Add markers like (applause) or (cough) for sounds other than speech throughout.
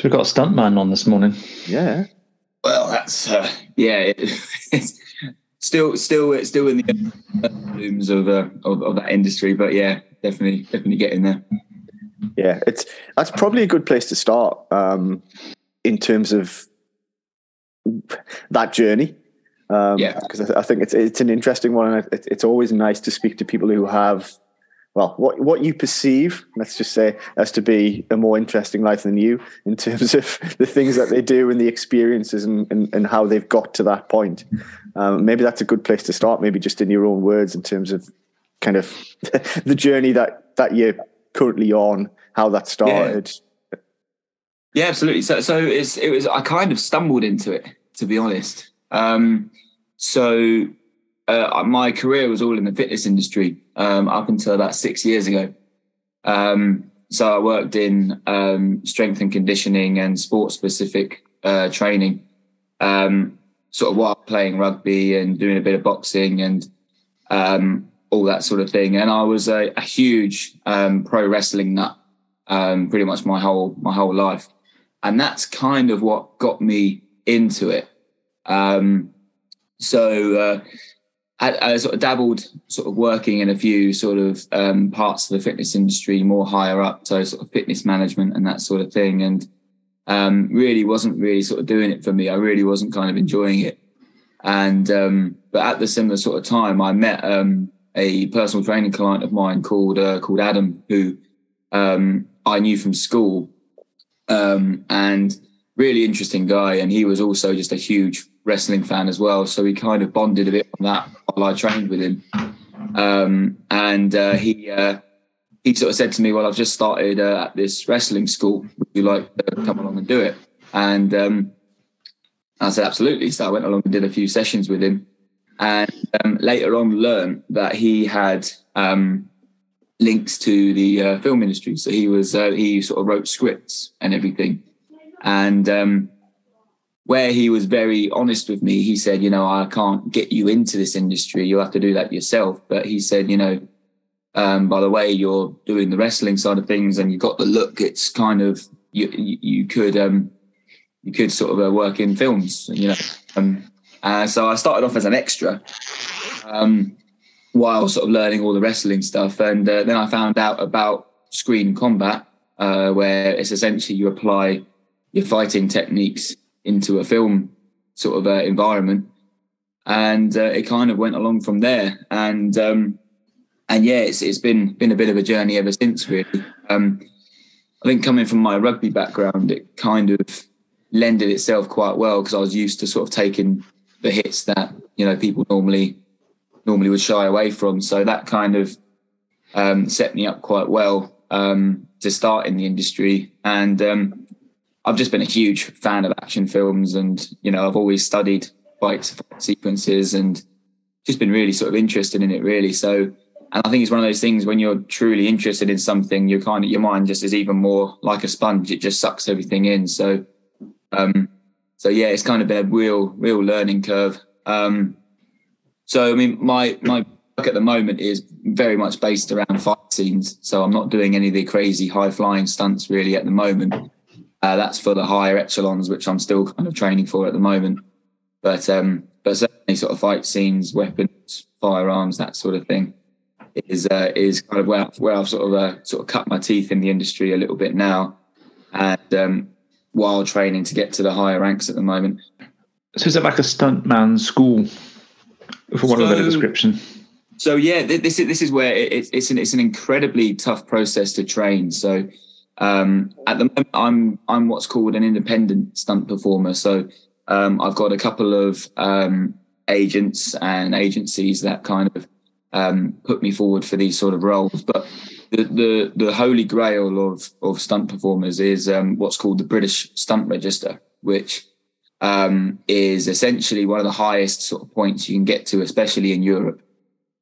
So we've got a stuntman on this morning. Yeah. Well, that's uh, yeah. It, (laughs) it's still, still, still in the blooms of, uh, of of that industry, but yeah, definitely, definitely getting there. Yeah, it's that's probably a good place to start um, in terms of that journey. Um, Yeah. because I, I think it's it's an interesting one, and it, it's always nice to speak to people who have, well, what what you perceive, let's just say, as to be a more interesting life than you in terms of (laughs) the things that they do and the experiences and and, and how they've got to that point. Um, maybe that's a good place to start. Maybe just in your own words, in terms of kind of (laughs) the journey that that you're currently on, how that started. Yeah, absolutely. So, so it's it was. I kind of stumbled into it, to be honest. Um, so, uh, my career was all in the fitness industry um, up until about six years ago. Um, so, I worked in um, strength and conditioning and sports specific uh, training, um, sort of while playing rugby and doing a bit of boxing and um, all that sort of thing. And I was a, a huge um, pro wrestling nut, pretty much my whole my whole life, and that's kind of what got me into it. So uh, I, I sort of dabbled, sort of working in a few sort of um, parts of the fitness industry, more higher up, so sort of fitness management and that sort of thing, and um, really wasn't really sort of doing it for me. I really wasn't kind of enjoying it. And um, but at the similar sort of time, I met um, a personal training client of mine called uh, called Adam, who um, I knew from school, um, and really interesting guy. And he was also just a huge wrestling fan as well. So we kind of bonded a bit on that while I trained with him. Um, and uh, he uh, he sort of said to me, "Well, I've just started uh, at this wrestling school. Would you like to come along and do it?" And um, I said, "Absolutely." So I went along and did a few sessions with him, and um, later on learned that he had um, links to the uh, film industry. So he was uh, he sort of wrote scripts and everything, and um, where he was very honest with me, he said, "You know, I can't get you into this industry. You'll have to do that yourself." But he said, "You know." Um, by the way, you're doing the wrestling side of things, and you've got the look. It's kind of you. You, could um, you could sort of uh, work in films, you know. Um, uh, so I started off as an extra, um, while sort of learning all the wrestling stuff, and uh, then I found out about screen combat, uh, where it's essentially you apply your fighting techniques into a film sort of uh, environment, and uh, it kind of went along from there. And um, and yeah, it's it's been been a bit of a journey ever since, really. Um, I think coming from my rugby background, it kind of lended itself quite well because I was used to sort of taking the hits that you know people normally normally would shy away from. So that kind of um, set me up quite well um, to start in the industry. And um, I've just been a huge fan of action films, and you know I've always studied fight sequences and just been really sort of interested in it. Really, so. And I think it's one of those things when you're truly interested in something, you're kind of your mind just is even more like a sponge. It just sucks everything in. So um, so yeah, it's kind of been a real, real learning curve. Um, so I mean, my my work at the moment is very much based around fight scenes. So I'm not doing any of the crazy high flying stunts really at the moment. Uh, that's for the higher echelons, which I'm still kind of training for at the moment. But um, but certainly sort of fight scenes, weapons, firearms, that sort of thing is uh, is kind of where where I've sort of uh, sort of cut my teeth in the industry a little bit now, and um, while training to get to the higher ranks at the moment. So is it like a stuntman school, for want of a description? So yeah, this is this is where it, it's- it's an it's an incredibly tough process to train. So um, at the moment, I'm I'm what's called an independent stunt performer. So um, I've got a couple of um, agents and agencies that kind of um, put me forward for these sort of roles. But the the, the holy grail of of stunt performers is um, what's called the British Stunt Register, which um, is essentially one of the highest sort of points you can get to, especially in Europe.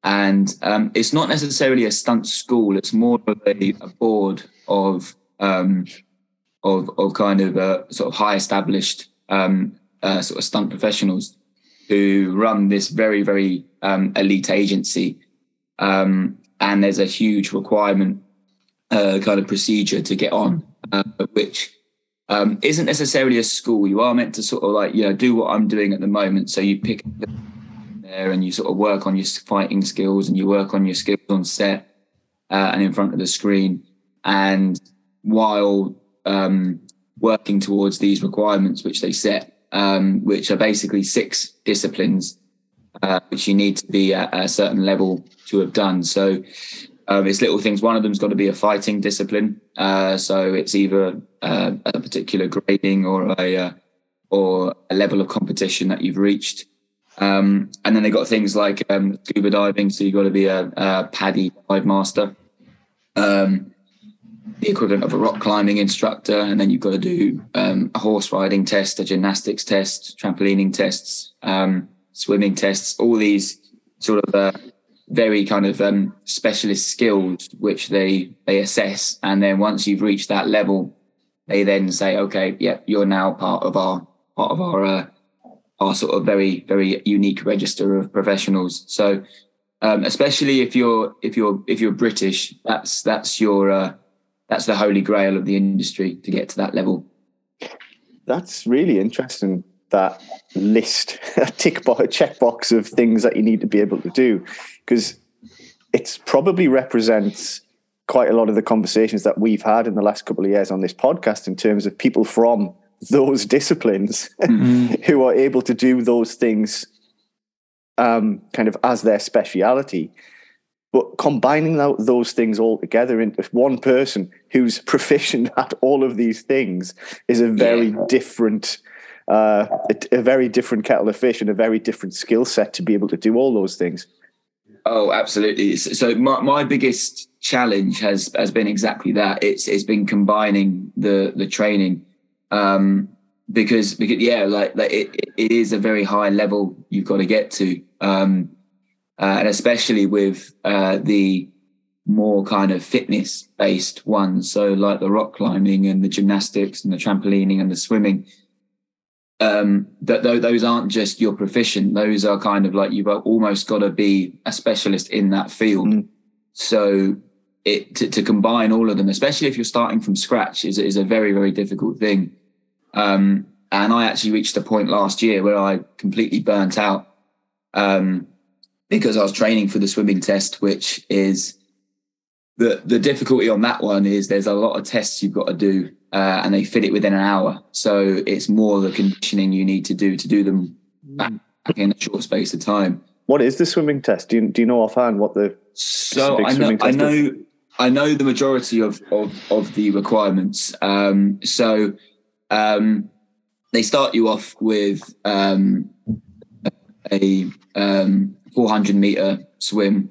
And it's not necessarily a stunt school; it's more of a, a board of um, of of kind of uh, sort of high established um, uh, sort of stunt professionals who run this very very um, elite agency. Um, and there's a huge requirement uh, kind of procedure to get on, uh, which um, isn't necessarily a school. You are meant to sort of like you know do what I'm doing at the moment. So you pick (laughs) there and you sort of work on your fighting skills and you work on your skills on set uh, and in front of the screen. And while um, working towards these requirements which they set, um, which are basically six disciplines uh, which you need to be at a certain level to have done. So um, it's little things. One of them's got to be a fighting discipline. Uh, so it's either uh, a particular grading or a uh, or a level of competition that you've reached. Um, and then they got things like um, scuba diving. So you've got to be a, a PADI dive master. Um, the equivalent of a rock climbing instructor, and then you've got to do um, a horse riding test, a gymnastics test, trampolining tests, um, swimming tests, all these sort of uh, very kind of um, specialist skills which they they assess, and then once you've reached that level, they then say, okay, yeah, you're now part of our part of our uh, our sort of very very unique register of professionals. So. Um, especially if you're if you're if you're British, that's that's your uh, that's the holy grail of the industry to get to that level. That's really interesting. That list, (laughs) a tick box, a checkbox of things that you need to be able to do, because it probably represents quite a lot of the conversations that we've had in the last couple of years on this podcast in terms of people from (laughs) those disciplines (laughs) mm-hmm. who are able to do those things um, kind of as their speciality but combining those things all together into one person who's (laughs) proficient at all of these things is a very yeah. different, uh, a, a, very different kettle of fish and a very different skill set to be able to do all those things. Oh, absolutely. So my, my biggest challenge has has been exactly that. It's it's been combining the the training. Um, because because yeah, like, like it, it is a very high level you've got to get to. Um, uh, and especially with uh, the more kind of fitness based ones, so like the rock climbing and the gymnastics and the trampolining and the swimming. Um, that those aren't just your proficient; those are kind of like you've almost got to be a specialist in that field. Mm. So it to, to, combine all of them, especially if you're starting from scratch, is is a very very difficult thing. Um, and I actually reached a point last year where I completely burnt out. Um, because I was training for the swimming test, which is the the difficulty on that one is there's a lot of tests you've got to do, uh, and they fit it within an hour. So it's more the conditioning you need to do to do them back in a short space of time. What is the swimming test? Do you, do you know offhand what the so I know I know is? I know the majority of of, of the requirements. Um, so um, they start you off with um, a um, 400 meter swim,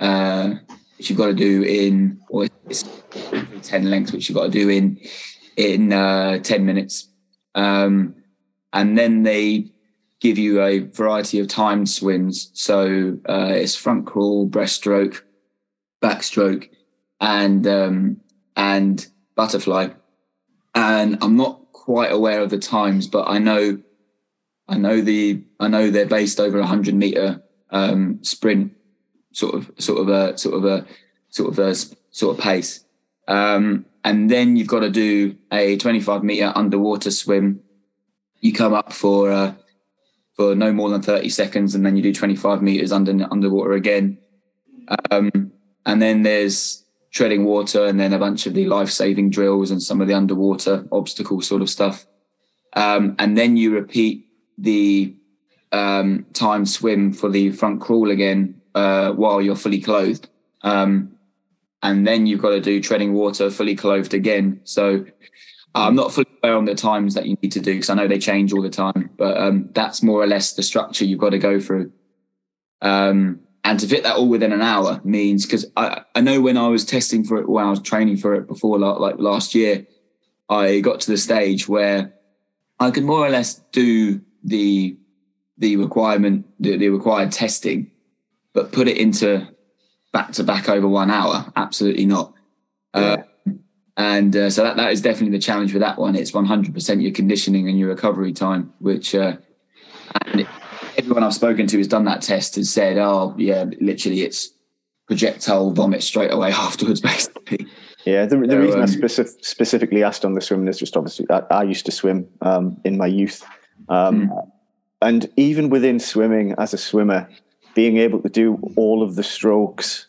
uh, which you've got to do in, or it's 10 lengths, which you've got to do in in uh, 10 minutes. Um, and then they give you a variety of timed swims. So uh, it's front crawl, breaststroke, backstroke, and um, and butterfly. And I'm not quite aware of the times, but I know I know the I know they're based over a hundred meter um, sprint sort of sort of a sort of a sort of a sort of pace. Um, and then you've got to do a 25 meter underwater swim. You come up for uh, for no more than 30 seconds, and then you do 25 meters under underwater again. Um, and then there's treading water, and then a bunch of the life saving drills and some of the underwater obstacle sort of stuff. Um, and then you repeat the um, time swim for the front crawl again uh, while you're fully clothed. Um, and then you've got to do treading water fully clothed again. So I'm not fully aware on the times that you need to do because I know they change all the time, but um, that's more or less the structure you've got to go through. Um, and to fit that all within an hour means because I, I know when I was testing for it, when I was training for it before, like last year, I got to the stage where I could more or less do the the requirement the, the required testing, but put it into back to back over one hour? Absolutely not. Uh, and uh, so that, that is definitely the challenge with that one. It's 100% your conditioning and your recovery time, which uh, and everyone I've spoken to has done that test has said, oh, yeah, literally it's projectile vomit straight away (laughs) afterwards, basically. Yeah, the, the So, reason I um, specif- specifically asked on the swimming is just obviously I, I used to swim um, in my youth, um, Hmm. And even within swimming as a swimmer, being able to do all of the strokes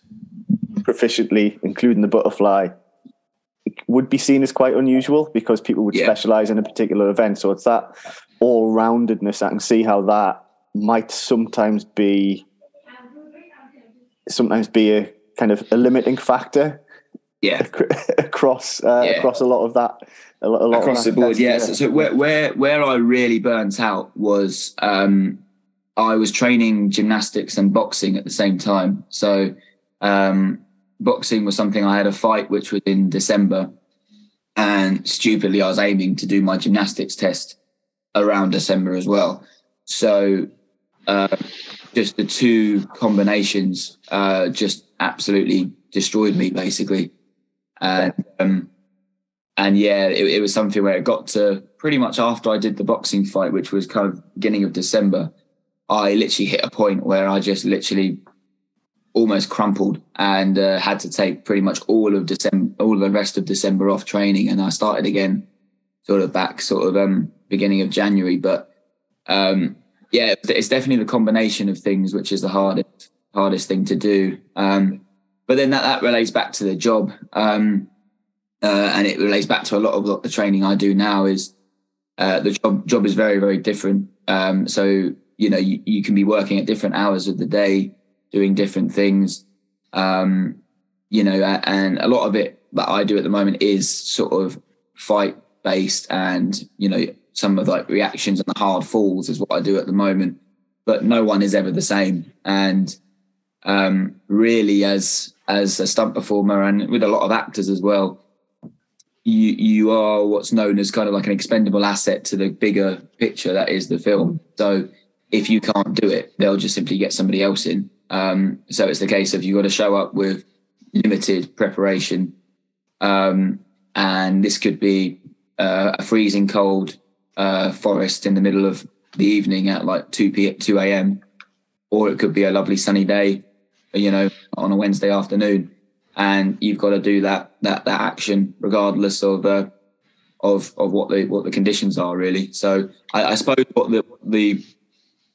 proficiently, including the butterfly, would be seen as quite unusual because people would Yeah. specialize in a particular event. So it's that all roundedness. I can see how that might sometimes be sometimes be a kind of a limiting factor Yeah. across uh, Yeah. across a lot of that a lot, a lot across of the board. test, Yeah. So, so where where where I really burnt out was um, I was training gymnastics and boxing at the same time. So um, boxing was something I had a fight which was in December, and stupidly I was aiming to do my gymnastics test around December as well. So uh, just the two combinations uh, just absolutely destroyed me basically, and. Um, and yeah, it, it was something where it got to pretty much after I did the boxing fight, which was kind of beginning of December. I literally hit a point where I just literally almost crumpled and uh, had to take pretty much all of December, all of the rest of December off training, and I started again, sort of back, sort of um, beginning of January. But um, yeah, it's definitely the combination of things which is the hardest hardest thing to do. Um, but then that that relates back to the job. Um, uh, and it relates back to a lot of what the training I do now is uh, the job job is very very different. Um, so you know you, you can be working at different hours of the day, doing different things. Um, you know, and a lot of it that I do at the moment is sort of fight based, and you know some of like reactions and the hard falls is what I do at the moment. But no one is ever the same, and um, really as as a stunt performer and with a lot of actors as well you you are what's known as kind of like an expendable asset to the bigger picture that is the film. So if you can't do it, they'll just simply get somebody else in. Um, so it's the case of you got to show up with limited preparation, um, and this could be uh, a freezing cold uh, forest in the middle of the evening at like two p two a.m. or it could be a lovely sunny day, you know, on a Wednesday afternoon and you've got to do that that that action regardless of uh, of of what the what the conditions are really. So I, I suppose what the the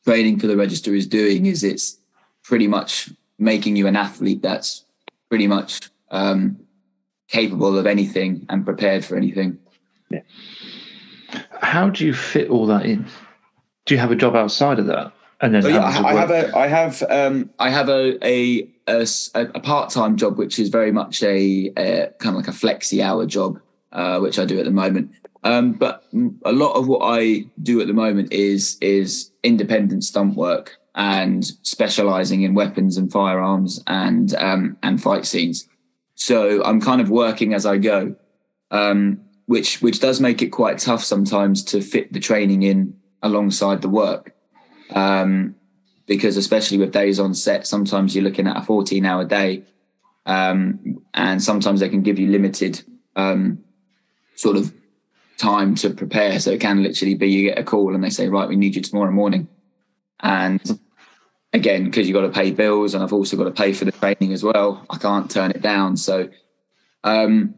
training for the register is doing is it's pretty much making you an athlete that's pretty much um, capable of anything and prepared for anything. Yeah. How do you fit all that in? Do you have a job outside of that? And then yeah, I, I have a, I have, um, I have a a, a a- a part-time job, which is very much a, a kind of like a flexi hour job, uh, which I do at the moment. Um, but a lot of what I do at the moment is is independent stunt work and specializing in weapons and firearms and um, and fight scenes. So I'm kind of working as I go, um, which which does make it quite tough sometimes to fit the training in alongside the work um, because especially with days on set, sometimes you're looking at a 14 hour day, um, and sometimes they can give you limited um, sort of time to prepare. So it can literally be you get a call and they say, right, we need you tomorrow morning, and again because you've got to pay bills and I've also got to pay for the training as well. I can't turn it down. So um,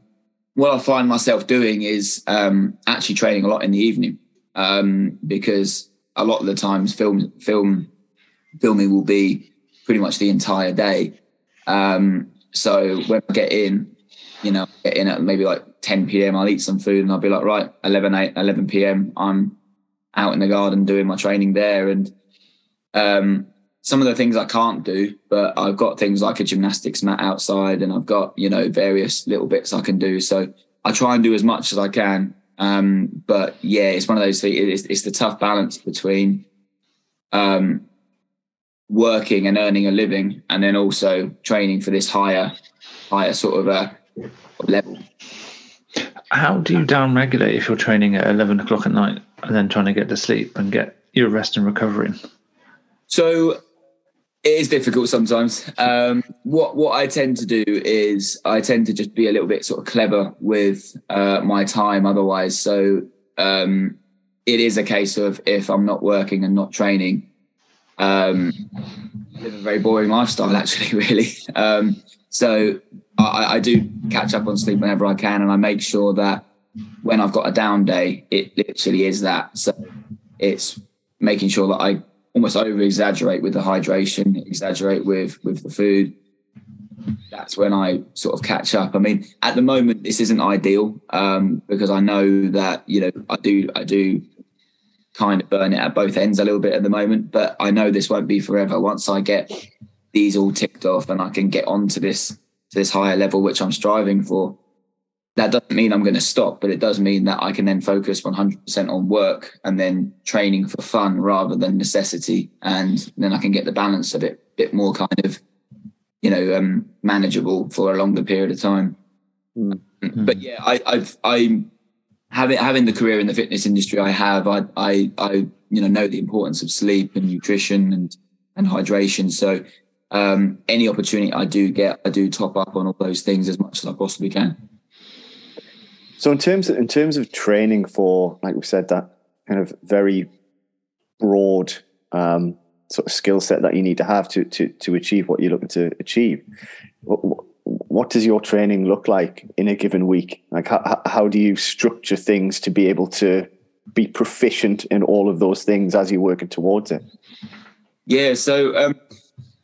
what I find myself doing is um, actually training a lot in the evening um, because a lot of the times film film filming will be pretty much the entire day. Um, so when I get in, you know, get in at maybe like 10 p.m. I'll eat some food and I'll be like, right, 11, 8, 11 p.m. I'm out in the garden doing my training there. And um, some of the things I can't do, but I've got things like a gymnastics mat outside and I've got, you know, various little bits I can do. So I try and do as much as I can. Um, but yeah, it's one of those things. It's, it's the tough balance between um, working and earning a living, and then also training for this higher, higher sort of a level. How do you down regulate if you're training at 11 o'clock at night and then trying to get to sleep and get your rest and recovery? So it is difficult sometimes. Um, what what I tend to do is I tend to just be a little bit sort of clever with uh, my time. Otherwise, so um, it is a case of if I'm not working and not training, um, I live a very boring lifestyle. (laughs) Actually, really. Um, so I, I do catch up on sleep whenever I can, and I make sure that when I've got a down day, it literally is that. So it's making sure that I almost over exaggerate with the hydration, exaggerate with with the food. That's when I sort of catch up. I mean, at the moment, this isn't ideal um, because I know that you know I do I do kind of burn it at both ends a little bit at the moment, but I know this won't be forever. Once I get these all ticked off and I can get onto this to this higher level which I'm striving for, that doesn't mean I'm going to stop, but it does mean that I can then focus 100% on work and then training for fun rather than necessity, and then I can get the balance of it a bit more kind of, you know, um, manageable for a longer period of time. Mm-hmm. But yeah, I, I've I'm having having the career in the fitness industry I have, I I I you know know the importance of sleep and nutrition and and hydration. So um, any opportunity I do get, I do top up on all those things as much as I possibly can. So in terms of, in terms of training for, like we said, that kind of very broad um, sort of skill set that you need to have to to to achieve what you're looking to achieve. What, what does your training look like in a given week? Like how how do you structure things to be able to be proficient in all of those things as you're working towards it? Yeah, so um,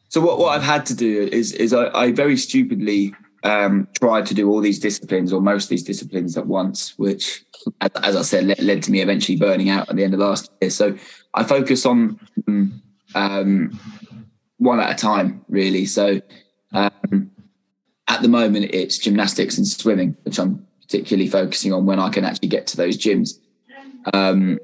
so what, what I've had to do is is I, I very stupidly um, tried to do all these disciplines or most of these disciplines at once, which, as, as I said, led, led, to me eventually burning out at the end of last year. So I focus on um, one at a time, really. So um, at the moment, it's gymnastics and swimming, which I'm particularly focusing on when I can actually get to those gyms, um,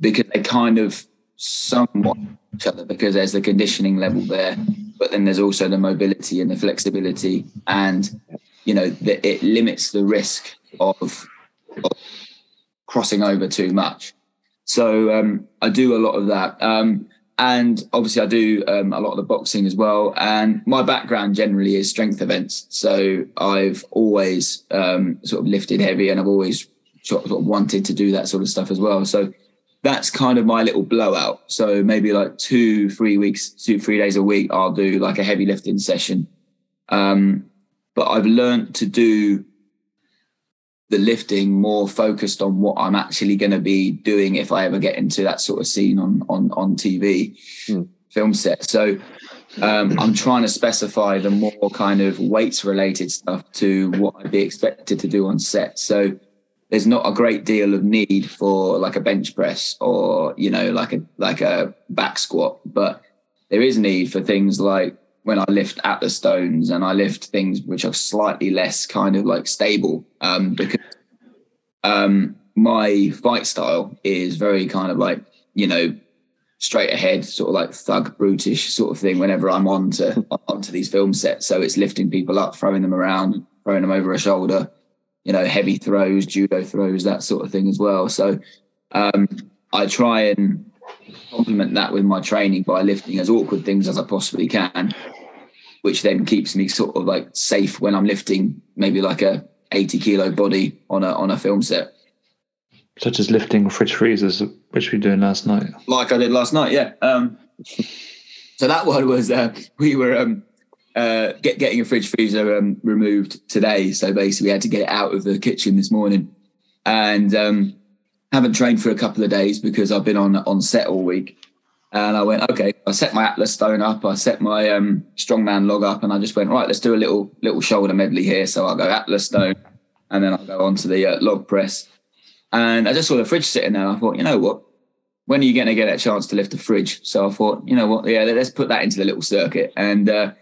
because they kind of somewhat each other because there's the conditioning level there but then there's also the mobility and the flexibility and you know that it limits the risk of, of, crossing over too much. So um, i do a lot of that. Um, and obviously i do um, a lot of the boxing as well. And my background generally is strength events. So i've always um, sort of lifted heavy and i've always sort of wanted to do that sort of stuff as well. So that's kind of my little blowout. So maybe like two, three weeks, two, three days a week, I'll do like a heavy lifting session. Um, but I've learned to do the lifting more focused on what I'm actually going to be doing if I ever get into that sort of scene on on on TV, hmm. film set. So um, (clears throat) I'm trying to specify the more kind of weights related stuff to what I'd be expected to do on set. So there's not a great deal of need for like a bench press or you know like a like a back squat but there is need for things like when I lift atlas stones and I lift things which are slightly less kind of like stable um, because um, my fight style is very kind of like you know straight ahead sort of like thug brutish sort of thing whenever I'm on to onto these film sets. So it's lifting people up throwing them around throwing them over a shoulder you know, heavy throws, judo throws, that sort of thing as well. So um, I try and complement that with my training by lifting as awkward things as I possibly can, which then keeps me sort of like safe when I'm lifting maybe like a 80 kilo body on a on a film set. Such as lifting fridge freezers, which we were doing last night. Like I did last night, yeah. Um, (laughs) so that one was uh, we were um, uh, get, getting a fridge freezer um, removed today. So basically, we had to get it out of the kitchen this morning, and um, haven't trained for a couple of days because I've been on on set all week. And I went, okay. I set my Atlas Stone up. I set my um, Strongman log up, and I just went, right. Let's do a little little shoulder medley here. So I'll go Atlas Stone, and then I'll go on to the uh, log press. And I just saw the fridge sitting there. I thought, you know what? When are you going to get a chance to lift the fridge? So I thought, you know what? Yeah, let's put that into the little circuit. And uh,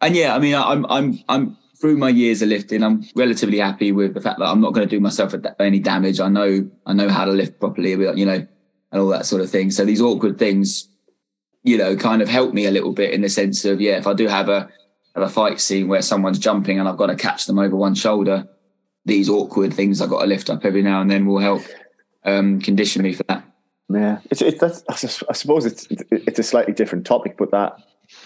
and yeah, I mean, I'm I'm I'm through my years of lifting, I'm relatively happy with the fact that I'm not going to do myself any damage. I know I know how to lift properly, you know, and all that sort of thing. So these awkward things, you know, kind of help me a little bit in the sense of yeah, if I do have a have a fight scene where someone's jumping and I've got to catch them over one shoulder, these awkward things I've got to lift up every now and then will help um, condition me for that. Yeah, it's, it's that's, I suppose it's it's a slightly different topic, but that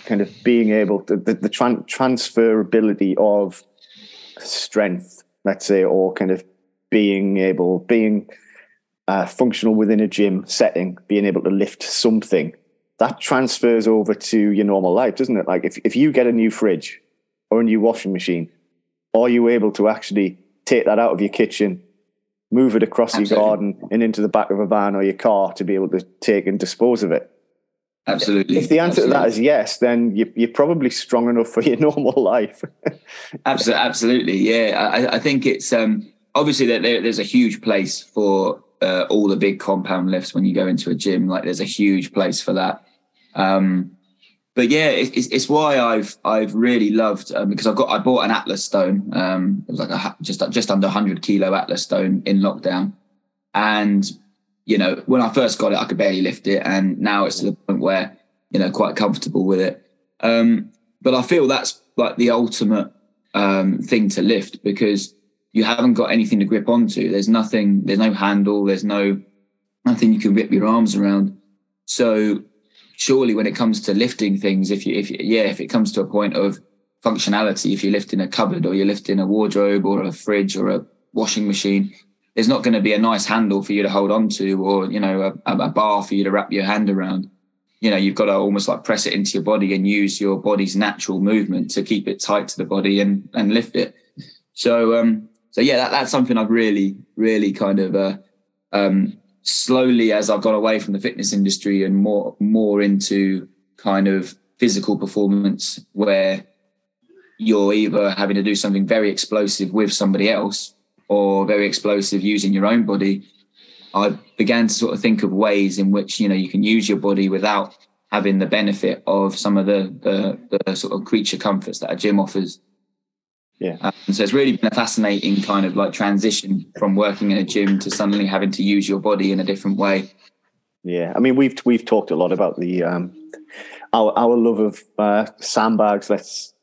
kind of being able to the, the tran- transferability of strength, let's say, or kind of being able being uh, functional within a gym setting, being able to lift something that transfers over to your normal life, doesn't it? Like if if you get a new fridge or a new washing machine, are you able to actually take that out of your kitchen, move it across Absolutely. your garden and into the back of a van or your car to be able to take and dispose of it? Absolutely. If the answer absolutely. to that is yes, then you, you're probably strong enough for your (laughs) normal life. absolutely, absolutely. Yeah, I, I think it's um, obviously that there, there's a huge place for uh, all the big compound lifts when you go into a gym. Like there's a huge place for that. Um, but yeah, it's, it's why I've I've really loved um, because I've got I bought an Atlas stone. Um, it was like a just just under 100 kilo Atlas stone in lockdown, and you know when I first got it, I could barely lift it, and now it's to the point where you know quite comfortable with it. Um, but I feel that's like the ultimate um, thing to lift because you haven't got anything to grip onto. There's nothing. There's no handle. There's no nothing you can whip your arms around. So surely when it comes to lifting things, if you, if you, yeah, if it comes to a point of functionality, if you're lifting a cupboard or you're lifting a wardrobe or a fridge or a washing machine, there's not going to be a nice handle for you to hold on to or, you know, a, a bar for you to wrap your hand around. You know, you've got to almost like press it into your body and use your body's natural movement to keep it tight to the body and, and lift it. So, um, so yeah, that, that's something I've really, really kind of, uh, um, slowly as I've gone away from the fitness industry and more more into kind of physical performance where you're either having to do something very explosive with somebody else or very explosive using your own body i began to sort of think of ways in which you know you can use your body without having the benefit of some of the the, the sort of creature comforts that a gym offers yeah. Um, so it's really been a fascinating kind of like transition from working in a gym to suddenly having to use your body in a different way. Yeah, I mean we've we've talked a lot about the um, our our love of uh, sandbags. Let's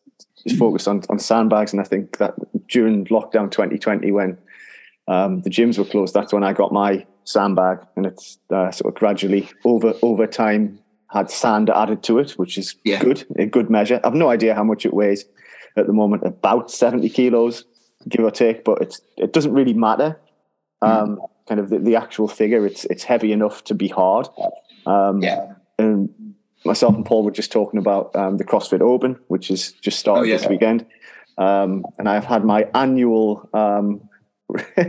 just focus on on sandbags, and I think that during lockdown 2020 when um, the gyms were closed, that's when I got my sandbag, and it's uh, sort of gradually over over time had sand added to it, which is yeah. good, a good measure. I've no idea how much it weighs at the moment, about 70 kilos, give or take, but it's, it doesn't really matter. Hmm. Um, mm. Kind of the, the, actual figure, it's it's heavy enough to be hard. Um, yeah. And myself and Paul were just talking about um, the CrossFit Open, which is just started oh, yeah. this weekend. Um, and I've had my annual um, (laughs)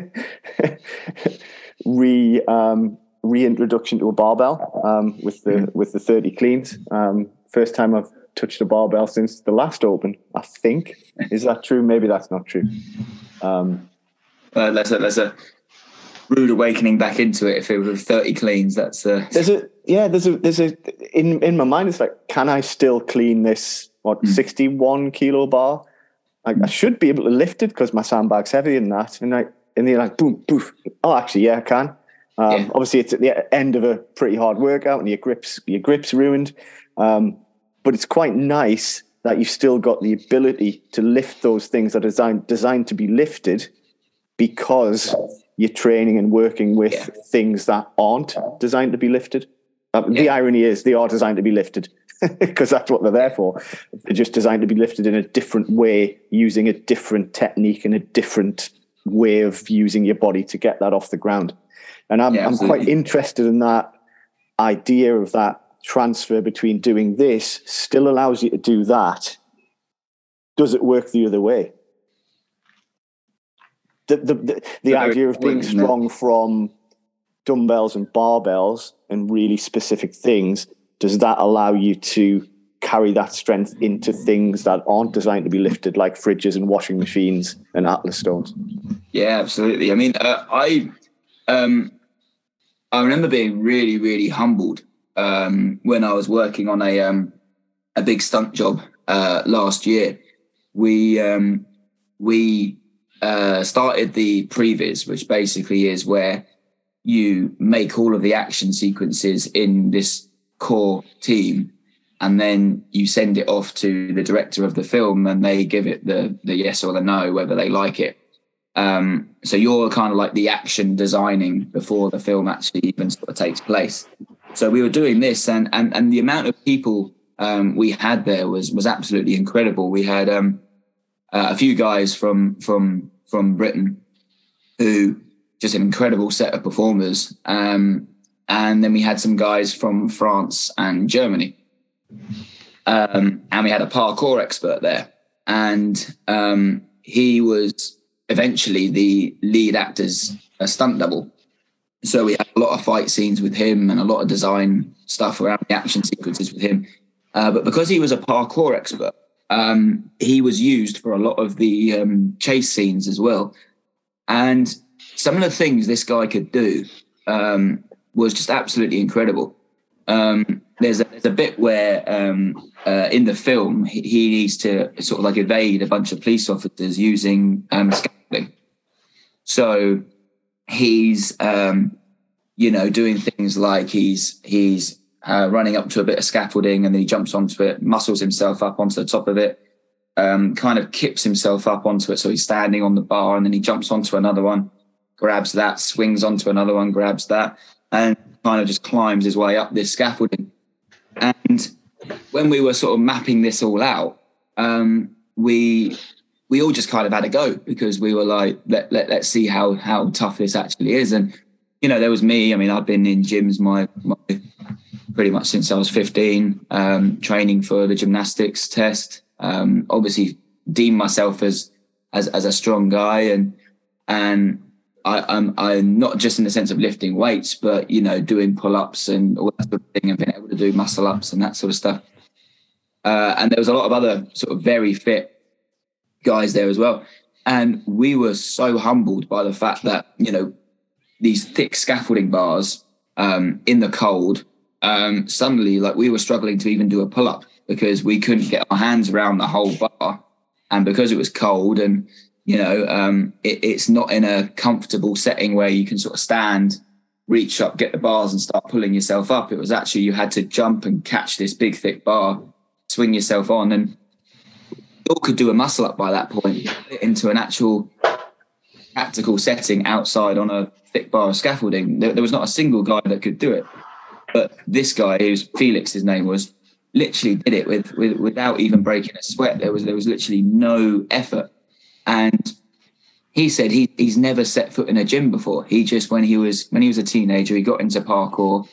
re um, reintroduction to a barbell um, with the mm. with the 30 cleans. Um, first time I've touched a barbell since the last Open. I think is that true? Maybe that's not true. Um, uh, there's a there's a rude awakening back into it. If it was thirty cleans, that's a there's a yeah. There's a there's a in in my mind. It's like, can I still clean this what mm. sixty one kilo bar? Like, I should be able to lift it because my sandbag's heavier than that. And like, and you're like, boom, poof. Oh, actually, yeah, I can. Um, yeah. Obviously, it's at the end of a pretty hard workout, and your grips your grips ruined. Um, but it's quite nice that you've still got the ability to lift those things that are designed designed to be lifted because you're training and working with yeah. things that aren't designed to be lifted. Uh, yeah. The irony is they are designed to be lifted (laughs) because that's what they're there for. They're just designed to be lifted in a different way, using a different technique and a different way of using your body to get that off the ground. And I'm, yeah, I'm quite interested in that idea of that transfer between doing this still allows you to do that, does it work the other way? The, the, the, the idea of being strong from dumbbells and barbells and really specific things, does that allow you to carry that strength into things that aren't designed to be lifted, like fridges and washing machines and Atlas stones? Yeah, absolutely. I mean, uh, I um, I remember being really, really humbled um, when I was working on a um, a big stunt job uh, last year. We um, we uh, started the previs, which basically is where you make all of the action sequences in this core team, and then you send it off to the director of the film, and they give it the the yes or the no whether they like it. Um, so you're kind of like the action designing before the film actually even sort of takes place. So we were doing this, and and and the amount of people um, we had there was was absolutely incredible. We had um, uh, a few guys from from from Britain who just an incredible set of performers, um, and then we had some guys from France and Germany, um, and we had a parkour expert there, and um, he was eventually the lead actor's uh, stunt double. So we had a lot of fight scenes with him and a lot of design stuff around the action sequences with him. Uh, but because he was a parkour expert, um, he was used for a lot of the um, chase scenes as well. And some of the things this guy could do um, was just absolutely incredible. Um, there's, a, there's a bit where um, uh, in the film he, he, needs to sort of like evade a bunch of police officers using um, scaffolding. So he's you know doing things like he's he's uh, running up to a bit of scaffolding and then he jumps onto it, muscles himself up onto the top of it, um, kind of kips himself up onto it. So he's standing on the bar and then he jumps onto another one, grabs that, swings onto another one, grabs that, and kind of just climbs his way up this scaffolding. And when we were sort of mapping this all out, um, we we all just kind of had a go because we were like, let, let, let's see how how tough this actually is. And you know, there was me. I mean, I've been in gyms my, my pretty much since I was 15, um, training for the gymnastics test. Um, obviously, deem myself as as as a strong guy, and and I, I'm I'm not just in the sense of lifting weights, but you know, doing pull ups and all that sort of thing, and being able to do muscle ups and that sort of stuff. Uh, and there was a lot of other sort of very fit guys there as well. And we were so humbled by the fact that, you know, these thick scaffolding bars um, in the cold, um, suddenly like we were struggling to even do a pull up because we couldn't get our hands around the whole bar. And because it was cold and, you know, um, it, it's not in a comfortable setting where you can sort of stand, reach up, get the bars and start pulling yourself up. It was actually you had to jump and catch this big, thick bar, swing yourself on. And all could do a muscle up by that point into an actual practical setting outside on a thick bar of scaffolding. There, there, was not a single guy that could do it. But this guy, who's Felix, his name was, literally did it with, with without even breaking a sweat. There was there was literally no effort. And he said he he's never set foot in a gym before. He just when he was when he was a teenager, he got into parkour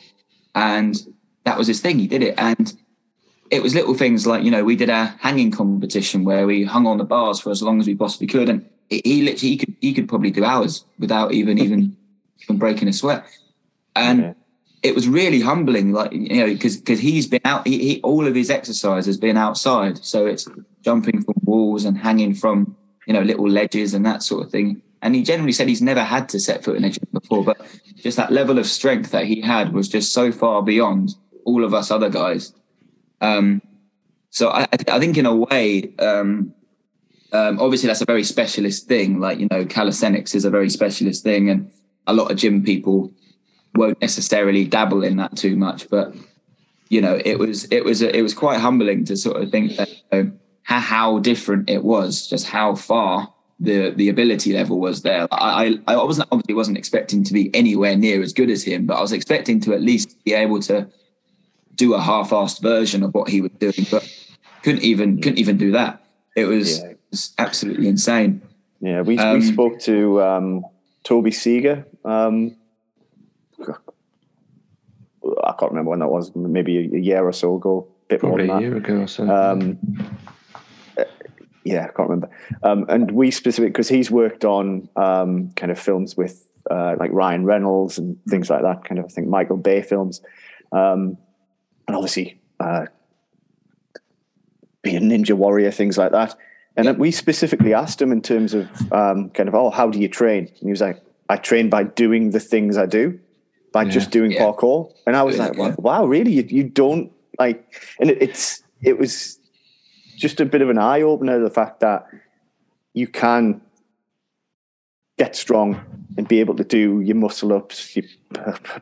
and that was his thing. He did it. And it was little things like, you know, we did a hanging competition where we hung on the bars for as long as we possibly could. And he literally he could he could probably do hours without even even (laughs) even breaking a sweat. And it was really humbling, like you know, because because he's been out. He, he, all of his exercise has been outside, so it's jumping from walls and hanging from you know little ledges and that sort of thing. And he generally said he's never had to set foot in a gym before, but just that level of strength that he had was just so far beyond all of us other guys. Um, so I, I think in a way, um, um, obviously that's a very specialist thing. Like you know, calisthenics is a very specialist thing, and a lot of gym people won't necessarily dabble in that too much. But you know, it was it was it was quite humbling to sort of think that you know, how, how different it was, just how far the the ability level was there. I I wasn't obviously wasn't expecting to be anywhere near as good as him, but I was expecting to at least be able to do a half-assed version of what he was doing, but couldn't even couldn't even do that. It was, yeah. it was absolutely insane. Yeah, we um, we spoke to um, Toby Segar. Um, I can't remember when that was. Maybe a, year or so ago. a bit Probably more than a year ago or so. Yeah, I can't remember. Um, and we specific because he's worked on um, kind of films with uh, like Ryan Reynolds and things like that. Kind of I think Michael Bay films, um, and obviously uh, be a ninja warrior, things like that. And we specifically asked him in terms of um, kind of, oh, how do you train? And he was like, I train by doing the things I do, by yeah. just doing yeah. parkour. And I was like, wow, wow really? You, you don't like, and it, it's, it was just a bit of an eye opener, the fact that you can get strong and be able to do your muscle ups, your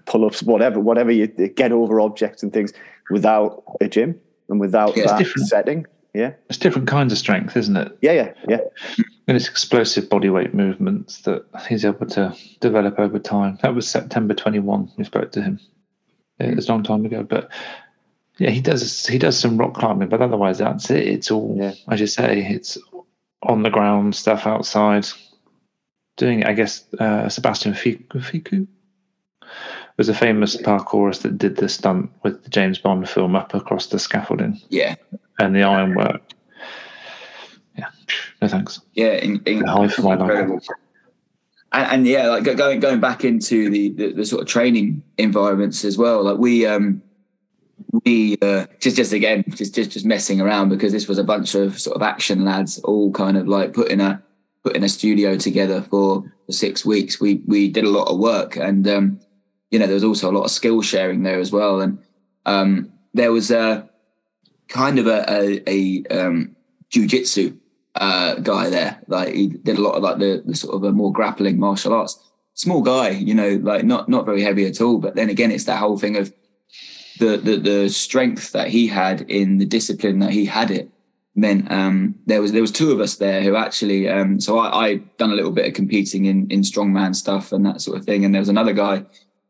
pull ups, whatever, whatever you get over objects and things without a gym and without yeah, that setting. Yeah. It's different kinds of strength, isn't it? Yeah, yeah, yeah. And it's explosive body weight movements that he's able to develop over time. That was September 21. We spoke to him. It was a long time ago, but yeah, he does he does some rock climbing, but otherwise that's it. It's all yeah. as you say, it's on the ground stuff outside. Doing it, I guess uh, Sebastian Fiku, Fiku was a famous parkourist that did the stunt with the James Bond film up across the scaffolding. Yeah, and the ironwork. Yeah, no thanks. Yeah, in, in, High for my life. incredible. And, and yeah, like going going back into the, the the sort of training environments as well. Like we um we uh, just just again just just just messing around because this was a bunch of sort of action lads all kind of like putting a putting a studio together for, for six weeks. We we did a lot of work and um you know there was also a lot of skill sharing there as well and um there was a kind of a a, a um jujitsu uh, guy there. Like he did a lot of like the, the sort of a more grappling martial arts. Small guy, you know, like not not very heavy at all. But then again, it's that whole thing of the the, the strength that he had in the discipline that he had it meant um, there was there was two of us there who actually um, so I, I done a little bit of competing in in strongman stuff and that sort of thing, and there was another guy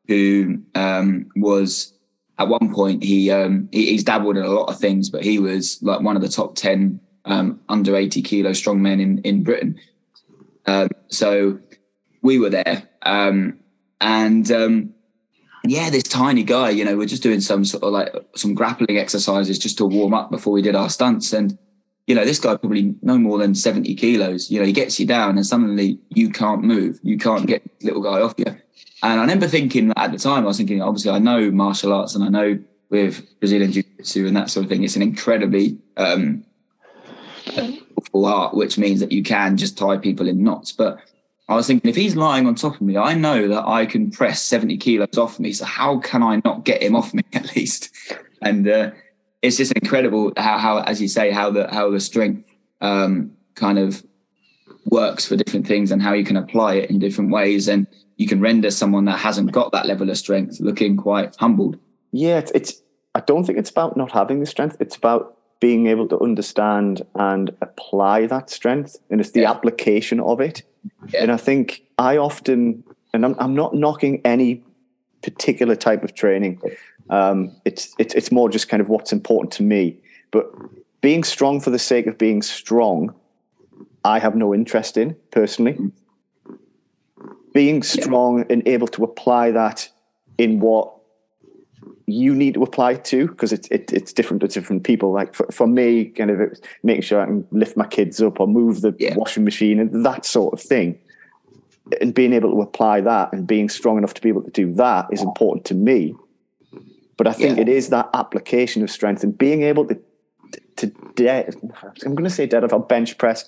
who um, was at one point he, um, he he's dabbled in a lot of things, but he was like one of the top ten um, under 80 kilo strongmen in, in Britain. Um, so we were there. And yeah, this tiny guy, you know, we're just doing some sort of like some grappling exercises just to warm up before we did our stunts. And, you know, this guy probably no more than 70 kilos, you know, he gets you down and suddenly you can't move. You can't get this little guy off you. And I remember thinking at the time, I was thinking, obviously, I know martial arts and I know with Brazilian Jiu Jitsu and that sort of thing, it's an incredibly um, full art, which means that you can just tie people in knots. But I was thinking, if he's lying on top of me, I know that I can press 70 kilos off me. So how can I not get him off me (laughs) at least? And uh, it's just incredible how, how, as you say, how the how the strength um, kind of works for different things and how you can apply it in different ways. And you can render someone that hasn't got that level of strength looking quite humbled. Yeah, it's, it's I don't think it's about not having the strength. It's about being able to understand and apply that strength, and it's the Yeah. application of it. Yeah. And I think I often, and I'm, I'm not knocking any particular type of training. Um, it's it's it's more just kind of what's important to me. But being strong for the sake of being strong, I have no interest in personally. Being strong and able to apply that in what you need to apply to because it's it, it's different to different people. Like for, for me, kind of it's making sure I can lift my kids up or move the Yeah. washing machine and that sort of thing. And being able to apply that and being strong enough to be able to do that is important to me. But I think Yeah. it is that application of strength and being able to to dead. I'm going to say dead of a bench press.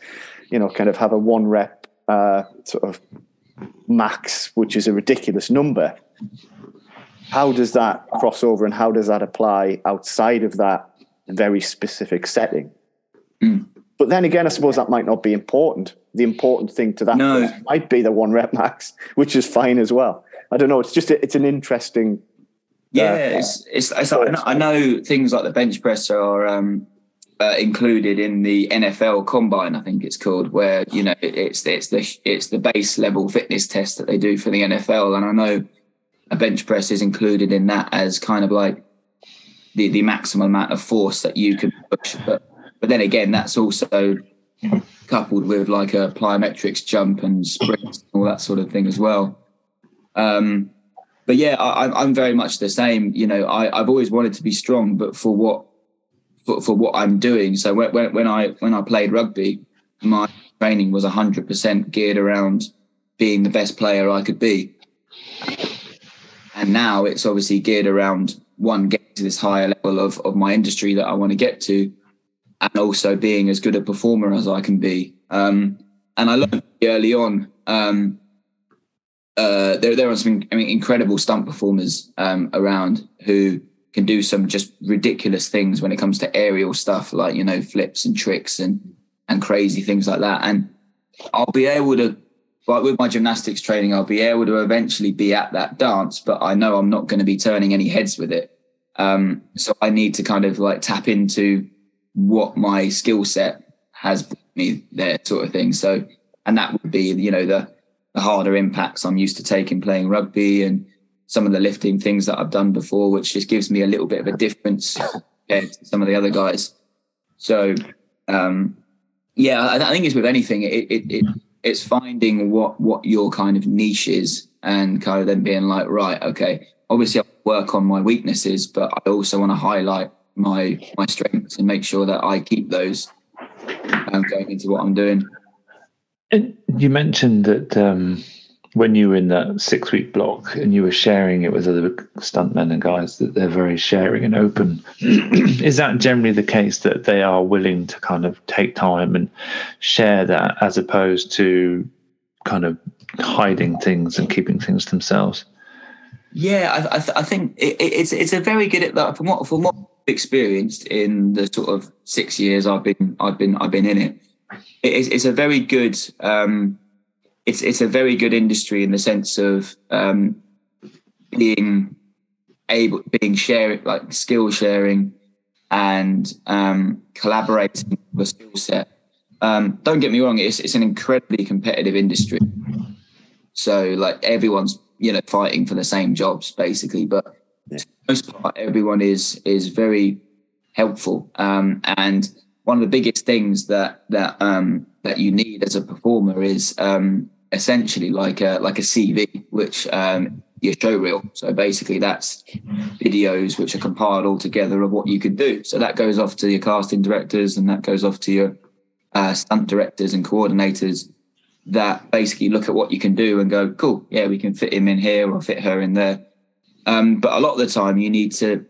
You know, kind of have a one rep uh, sort of max, which is a ridiculous number how does that cross over and how does that apply outside of that very specific setting? Mm. But then again, I suppose that might not be important. The important thing to that No. might be the one rep max, which is fine as well. I don't know. It's just it's an interesting. Yeah, Uh, it's, it's, it's I, know, I know things like the bench press are um, uh, included in the NFL Combine. I think it's called, where you know it, it's it's the it's the base level fitness test that they do for the NFL, and I know a bench press is included in that as kind of like the the maximum amount of force that you can push. But but then again, that's also coupled with like a plyometrics jump and sprints and all that sort of thing as well. Um, but yeah, I, I'm- I'm very much the same. You know, I, I've always wanted to be strong, but for what for, for what I'm doing. So when when I when I played rugby, my training was 100% geared around being the best player I could be. And now it's obviously geared around one getting to this higher level of of my industry that I want to get to, and also being as good a performer as I can be. Um, and I learned early on. Um, uh, there there are some I mean, incredible stunt performers um, around who can do some just ridiculous things when it comes to aerial stuff, like you know flips and tricks and and crazy things like that. And I'll be able to, like with my gymnastics training, I'll be able to eventually be at that dance, but I know I'm not going to be turning any heads with it. Um, so I need to kind of like tap into what my skill set has me there, sort of thing. So, and that would be, you know, the the harder impacts I'm used to taking playing rugby and some of the lifting things that I've done before, which just gives me a little bit of a difference compared to some of the other guys. So, um, yeah, I, I think it's with anything. It, it, it it's finding what what your kind of niche is, and kind of then being like, right, okay, obviously I work on my weaknesses, but I also want to highlight my my strengths and make sure that I keep those. Um, going into what I'm doing. And you mentioned that um, when you were in that six week block and you were sharing it with other stuntmen and guys, that they're very sharing and open. (clears throat) Is that generally the case that they are willing to kind of take time and share that as opposed to kind of hiding things and keeping things themselves? Yeah, I, I, th- I think it, it's it's a very good like, from what from what I've experienced in the sort of six years I've been I've been I've been in it. It's, it's a very good um, it's it's a very good industry in the sense of um, being able being sharing like skill sharing and um, collaborating with a skill set. Um, don't get me wrong; it's it's an incredibly competitive industry. So like everyone's you know fighting for the same jobs basically, but yeah. most part everyone is is very helpful. Um, and one of the biggest things that that um, that you need as a performer is um, essentially like a like a CV, which um, your show reel. So basically, that's videos which are compiled all together of what you could do. So that goes off to your casting directors, and that goes off to your uh, stunt directors and coordinators that basically look at what you can do and go, cool, yeah, we can fit him in here or fit her in there. Um, but a lot of the time, you need to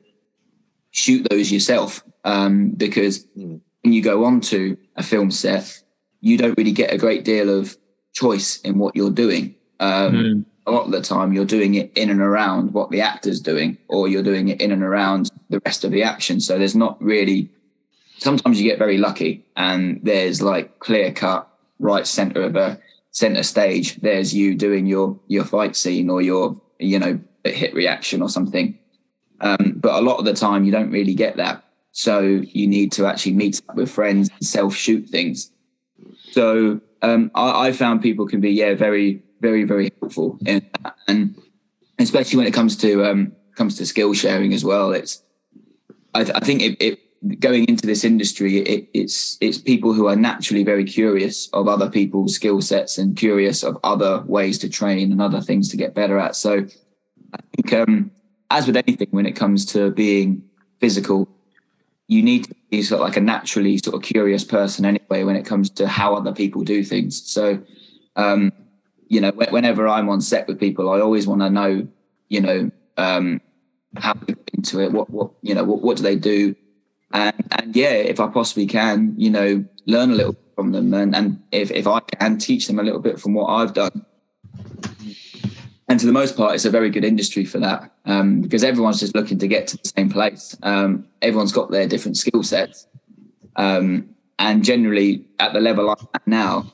shoot those yourself um, because mm. when you go onto a film set, you don't really get a great deal of choice in what you're doing. Um, mm. A lot of the time, you're doing it in and around what the actor's doing, or you're doing it in and around the rest of the action. So there's not really. Sometimes you get very lucky, and there's like clear cut right center of a center stage. There's you doing your your fight scene or your you know hit reaction or something. Um, but a lot of the time, you don't really get that. So you need to actually meet up with friends and self shoot things. So um, I, I, found people can be yeah very very very helpful in that. and especially when it comes to um, comes to skill sharing as well. It's I, th- I think it, it, going into this industry, it, it's it's people who are naturally very curious of other people's skill sets and curious of other ways to train and other things to get better at. So I think um, as with anything, when it comes to being physical you need to be sort of like a naturally sort of curious person anyway when it comes to how other people do things. So, um, you know, whenever I'm on set with people, I always want to know, you know, um, how they get into it. What, what, you know, what, what do they do? And, and yeah, if I possibly can, you know, learn a little from them, and, and if if I can teach them a little bit from what I've done and to the most part, it's a very good industry for that um, because everyone's just looking to get to the same place. Um, everyone's got their different skill sets, um, and generally at the level I'm at now,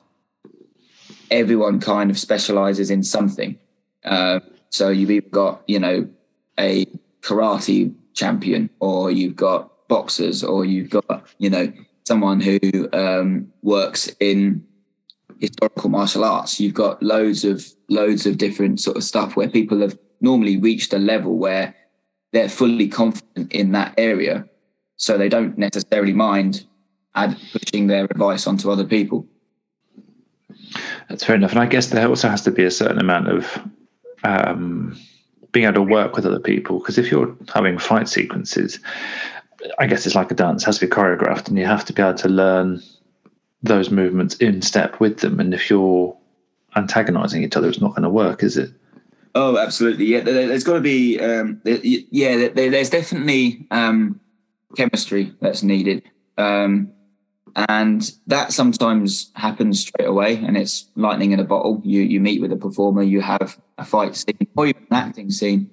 everyone kind of specializes in something. Uh, so you've either got you know a karate champion, or you've got boxers, or you've got you know someone who um, works in historical martial arts. You've got loads of loads of different sort of stuff where people have normally reached a level where they're fully confident in that area, so they don't necessarily mind add, pushing their advice onto other people. That's fair enough, and I guess there also has to be a certain amount of um, being able to work with other people because if you're having fight sequences, I guess it's like a dance, it has to be choreographed, and you have to be able to learn those movements in step with them. And if you're antagonizing each other, it's not going to work, is it? Oh, absolutely. Yeah, there's got to be. Um, yeah, there's definitely um, chemistry that's needed, um, and that sometimes happens straight away. And it's lightning in a bottle. You you meet with a performer, you have a fight scene or even an acting scene,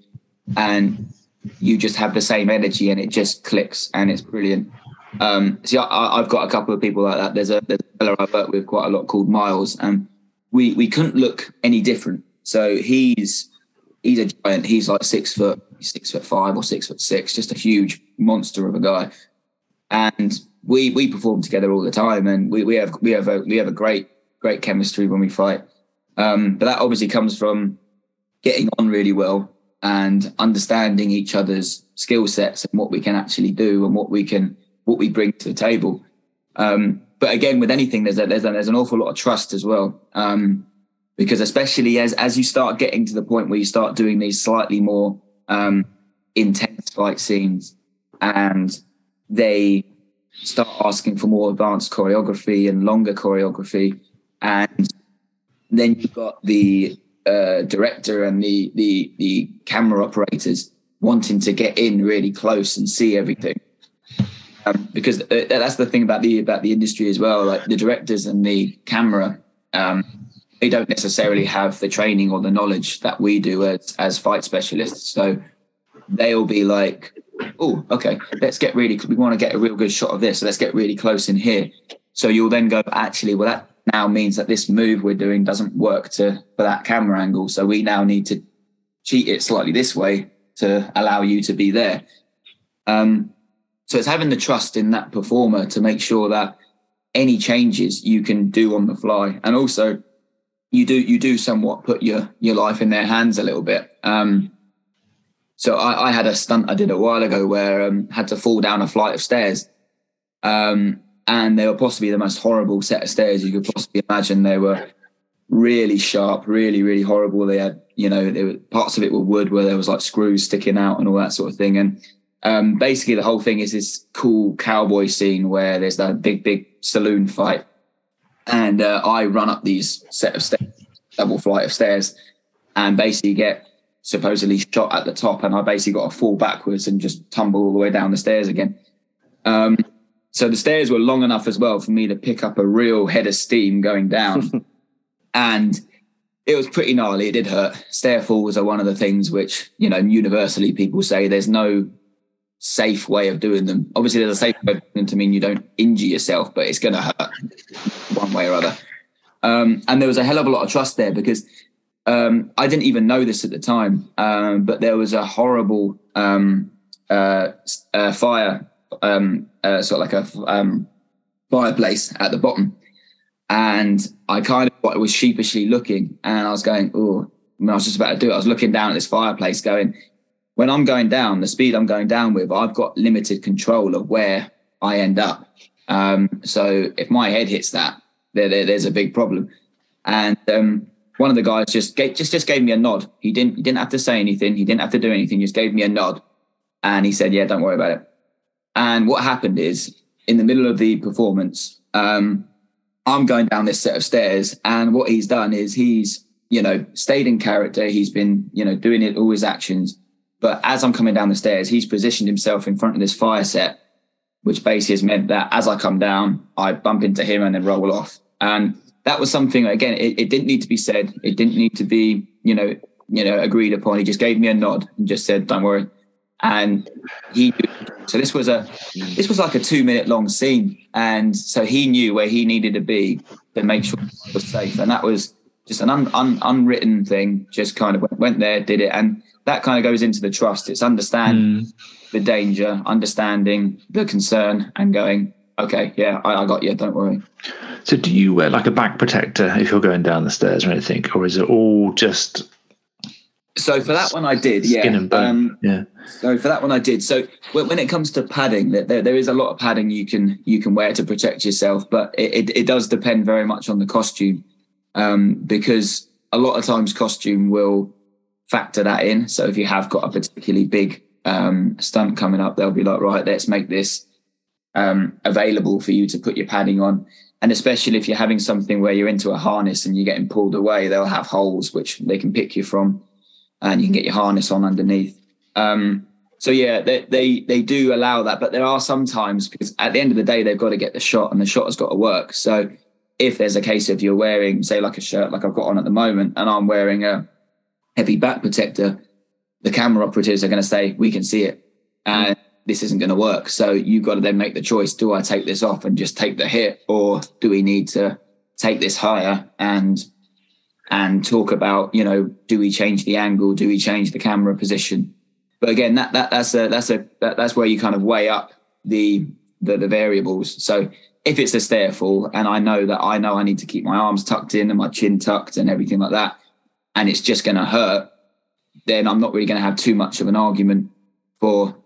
and you just have the same energy, and it just clicks, and it's brilliant. Um, see, I, have got a couple of people like that. There's a, there's a fellow I work with quite a lot called Miles, and we we couldn't look any different. So he's he's a giant. He's like six foot, six foot five or six foot six, just a huge monster of a guy. And we we perform together all the time, and we we have we have a we have a great great chemistry when we fight. Um, but that obviously comes from getting on really well and understanding each other's skill sets and what we can actually do and what we can what we bring to the table. Um, but again, with anything, there's a, there's a, there's an awful lot of trust as well, um, because especially as as you start getting to the point where you start doing these slightly more um, intense fight scenes, and they start asking for more advanced choreography and longer choreography. And then you've got the uh, director and the, the, the camera operators wanting to get in really close and see everything. Um, because uh, that's the thing about the about the industry as well. Like the directors and the camera, um, they don't necessarily have the training or the knowledge that we do as as fight specialists. So they'll be like, "Oh, okay, let's get really. We want to get a real good shot of this. So let's get really close in here." So you'll then go, "Actually, well, that now means that this move we're doing doesn't work to for that camera angle. So we now need to cheat it slightly this way to allow you to be there." Um, so it's having the trust in that performer to make sure that any changes you can do on the fly, and also you do you do somewhat put your your life in their hands a little bit. Um, so I, I, had a stunt I did a while ago where um, had to fall down a flight of stairs, um, and they were possibly the most horrible set of stairs you could possibly imagine. They were really sharp, really really horrible. They had you know were, parts of it were wood where there was like screws sticking out and all that sort of thing, and um, basically the whole thing is this cool cowboy scene where there's that big big saloon fight and uh, I run up these set of stairs, double flight of stairs, and basically get supposedly shot at the top, and I basically got to fall backwards and just tumble all the way down the stairs again. Um, so the stairs were long enough as well for me to pick up a real head of steam going down, (laughs) and it was pretty gnarly. It did hurt. Stair falls are one of the things which you know universally people say there's no safe way of doing them. Obviously, there's a safe way of to mean you don't injure yourself, but it's going to hurt one way or other. Um, and there was a hell of a lot of trust there because um, I didn't even know this at the time, um, but there was a horrible um, uh, uh, fire, um, uh, sort of like a um, fireplace at the bottom. And I kind of was sheepishly looking and I was going, oh, I was just about to do it. I was looking down at this fireplace going, when I'm going down, the speed I'm going down with, I've got limited control of where I end up. Um, so if my head hits that, there, there there's a big problem. And um, one of the guys just gave, just just gave me a nod. He didn't he didn't have to say anything. He didn't have to do anything. He just gave me a nod, and he said, "Yeah, don't worry about it." And what happened is, in the middle of the performance, um, I'm going down this set of stairs, and what he's done is he's you know stayed in character. He's been you know doing it all his actions but as I'm coming down the stairs, he's positioned himself in front of this fire set, which basically has meant that as I come down, I bump into him and then roll off. And that was something again, it, it didn't need to be said. It didn't need to be, you know, you know, agreed upon. He just gave me a nod and just said, "Don't worry." And he, so this was a, this was like a two minute long scene, and so he knew where he needed to be to make sure it was safe, and that was just an un, un, unwritten thing. Just kind of went, went there, did it, and that kind of goes into the trust. It's understanding mm. the danger, understanding the concern, and going, okay, yeah, I, I, got you. Don't worry. So, do you wear like a back protector if you're going down the stairs or anything, or is it all just? So for that one, I did. Yeah. skin and Um, yeah. So for that one, I did. So when it comes to padding, there, there is a lot of padding you can you can wear to protect yourself, but it, it, it does depend very much on the costume, um, because a lot of times costume will factor that in. So if you have got a particularly big um, stunt coming up, they'll be like, right, let's make this um, available for you to put your padding on. And especially if you're having something where you're into a harness and you're getting pulled away, they'll have holes which they can pick you from, and you can get your harness on underneath. Um, so yeah, they, they they do allow that, but there are some times because at the end of the day they've got to get the shot and the shot has got to work. So if there's a case of you're wearing, say, like a shirt like I've got on at the moment, and I'm wearing a heavy back protector, the camera operatives are going to say, we can see it and this isn't going to work. So you've got to then make the choice. Do I take this off and just take the hit or do we need to take this higher and, and talk about, you know, do we change the angle? Do we change the camera position? But again, that, that that's a, that's a, that, that's where you kind of weigh up the, the, the variables. So if it's a stair fall and I know that I know I need to keep my arms tucked in and my chin tucked and everything like that, and it's just going to hurt, then I'm not really going to have too much of an argument for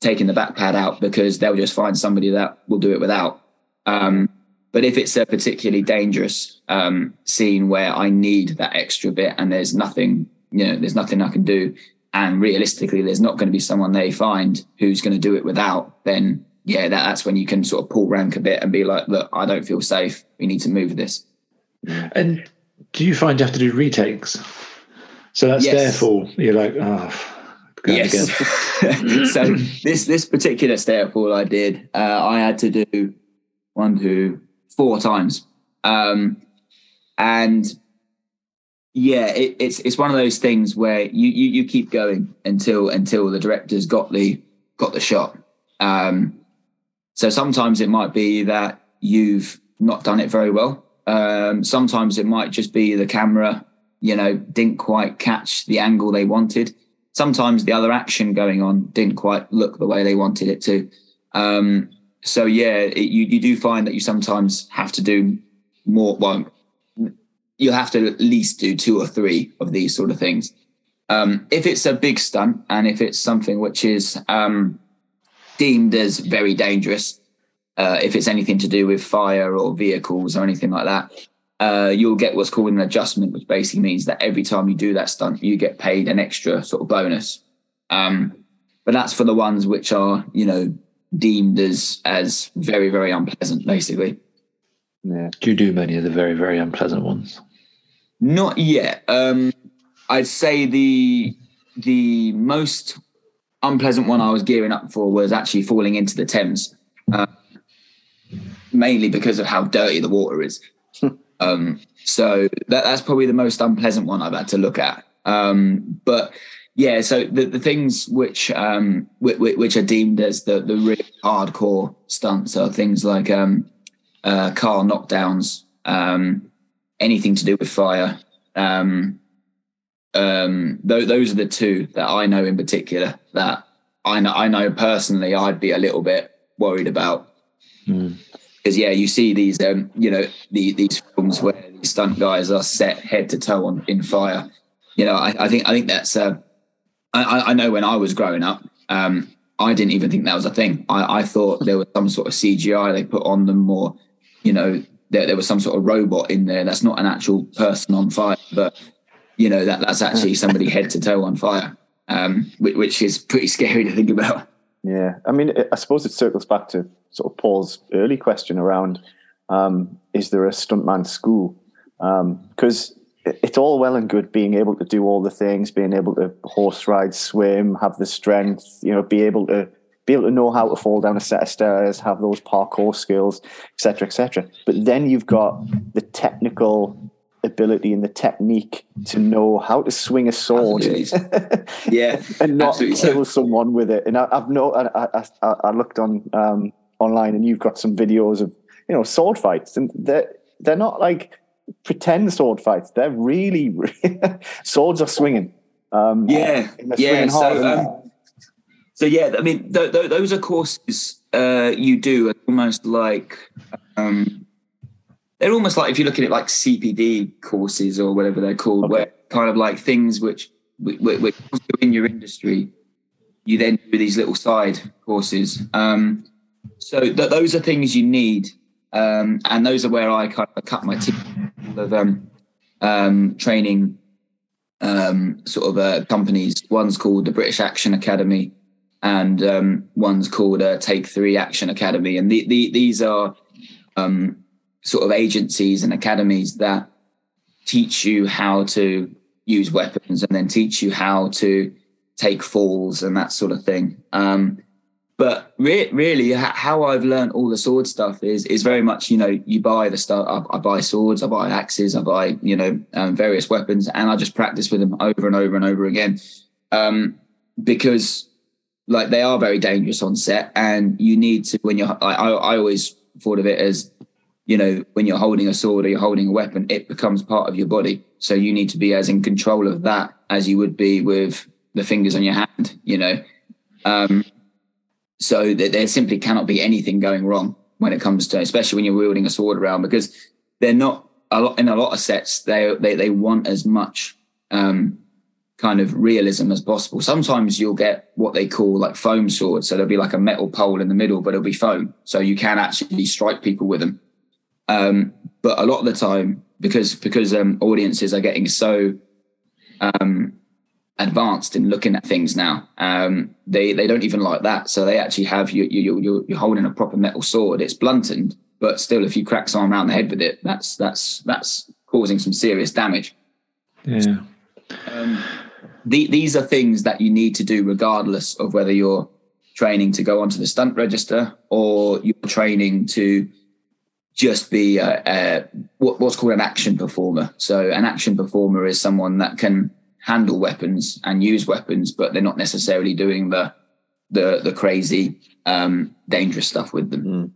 taking the back pad out because they'll just find somebody that will do it without. Um, but if it's a particularly dangerous um, scene where I need that extra bit and there's nothing, you know, there's nothing I can do, and realistically, there's not going to be someone they find who's going to do it without, then yeah, that, that's when you can sort of pull rank a bit and be like, look, I don't feel safe. We need to move this. And do you find you have to do retakes? So that's Yes. therefore you're like, oh, yes. again. (laughs) so this this particular stair fall I did, uh, I had to do one, two, four times, um, and yeah, it, it's it's one of those things where you, you you keep going until until the director's got the got the shot. Um, so sometimes it might be that you've not done it very well. Um, sometimes it might just be the camera, you know, didn't quite catch the angle they wanted sometimes the other action going on didn't quite look the way they wanted it to. Um, so yeah, it, you you do find that you sometimes have to do more. Well, you'll have to at least do two or three of these sort of things. Um, if it's a big stunt and if it's something which is um, deemed as very dangerous, uh, if it's anything to do with fire or vehicles or anything like that, uh, you'll get what's called an adjustment, which basically means that every time you do that stunt, you get paid an extra sort of bonus. Um, but that's for the ones which are, you know, deemed as as very very unpleasant, basically. Yeah. Do you do many of the very, very unpleasant ones? Not yet. Um, I'd say the the most unpleasant one I was gearing up for was actually falling into the Thames, uh, mainly because of how dirty the water is. um, so that, that's probably the most unpleasant one I've had to look at. Um, but yeah, so the, the things which um, which, which are deemed as the the really hardcore stunts are things like um, uh, car knockdowns, um, anything to do with fire. Um, um, th- those are the two that I know in particular that I know. I know personally, I'd be a little bit worried about Because yeah, you see these, um, you know, the, these films where these stunt guys are set head to toe on in fire. You know, I, I think I think that's. Uh, I- I, I know when I was growing up, um, I didn't even think that was a thing. I, I thought there was some sort of CGI they put on them, or you know, there, there was some sort of robot in there. That's not an actual person on fire, but you know that that's actually somebody (laughs) head to toe on fire, um, which, which is pretty scary to think about. Yeah, I mean, I suppose it circles back to sort of Paul's early question around: um, Is there a stuntman school? Because it's all well and good being able to do all the things, being able to horse ride, swim, have the strength, you know, be able to be able to know how to fall down a set of stairs, have those parkour skills, etc., etc. But then you've got the technical ability and the technique to know how to swing a sword (laughs) Yeah, and not kill someone with it. And I, I've no, I, I, I, I looked on um, online, and you've got some videos of you know sword fights, and they're they're not like pretend sword fights. They're really (laughs) swords are swinging. Um, yeah, yeah. So, um, so yeah, I mean, th- th- those are courses uh, you do almost like. Um, they're almost like if you're looking at like CPD courses or whatever they're called, Okay. where kind of like things which, which, which in your industry, you then do these little side courses. Um, so th- those are things you need, um, and those are where I kind of cut my teeth of um, um, training um, sort of uh, companies. One's called the British Action Academy, and um, one's called uh, Take Three Action Academy. And the, the, these are um, sort of agencies and academies that teach you how to use weapons and then teach you how to take falls and that sort of thing. Um, but re- really, h- how I've learned all the sword stuff is is very much you know you buy the stuff. I, I buy swords, I buy axes, I buy you know um, various weapons, and I just practice with them over and over and over again, um, because like they are very dangerous on set, and you need to when you're. I, I, I always thought of it as you know when you're holding a sword or you're holding a weapon, it becomes part of your body. So you need to be as in control of that as you would be with the fingers on your hand. You know. Um, so that there simply cannot be anything going wrong when it comes to, especially when you're wielding a sword around, because they're not a lot in a lot of sets. They they they want as much um, kind of realism as possible. Sometimes you'll get what they call like foam swords, so there'll be like a metal pole in the middle, but it'll be foam, so you can actually strike people with them. Um, but a lot of the time, because because um, audiences are getting so um, advanced in looking at things now. Um, they they don't even like that, so they actually have you you you you're holding a proper metal sword. It's blunted, but still, if you crack someone around the head with it, that's that's that's causing some serious damage. Yeah. Um, the, these are things that you need to do regardless of whether you're training to go onto the stunt register or you're training to just be a, a, what's called an action performer. So an action performer is someone that can handle weapons and use weapons, but they're not necessarily doing the the the crazy um, dangerous stuff with them. Mm.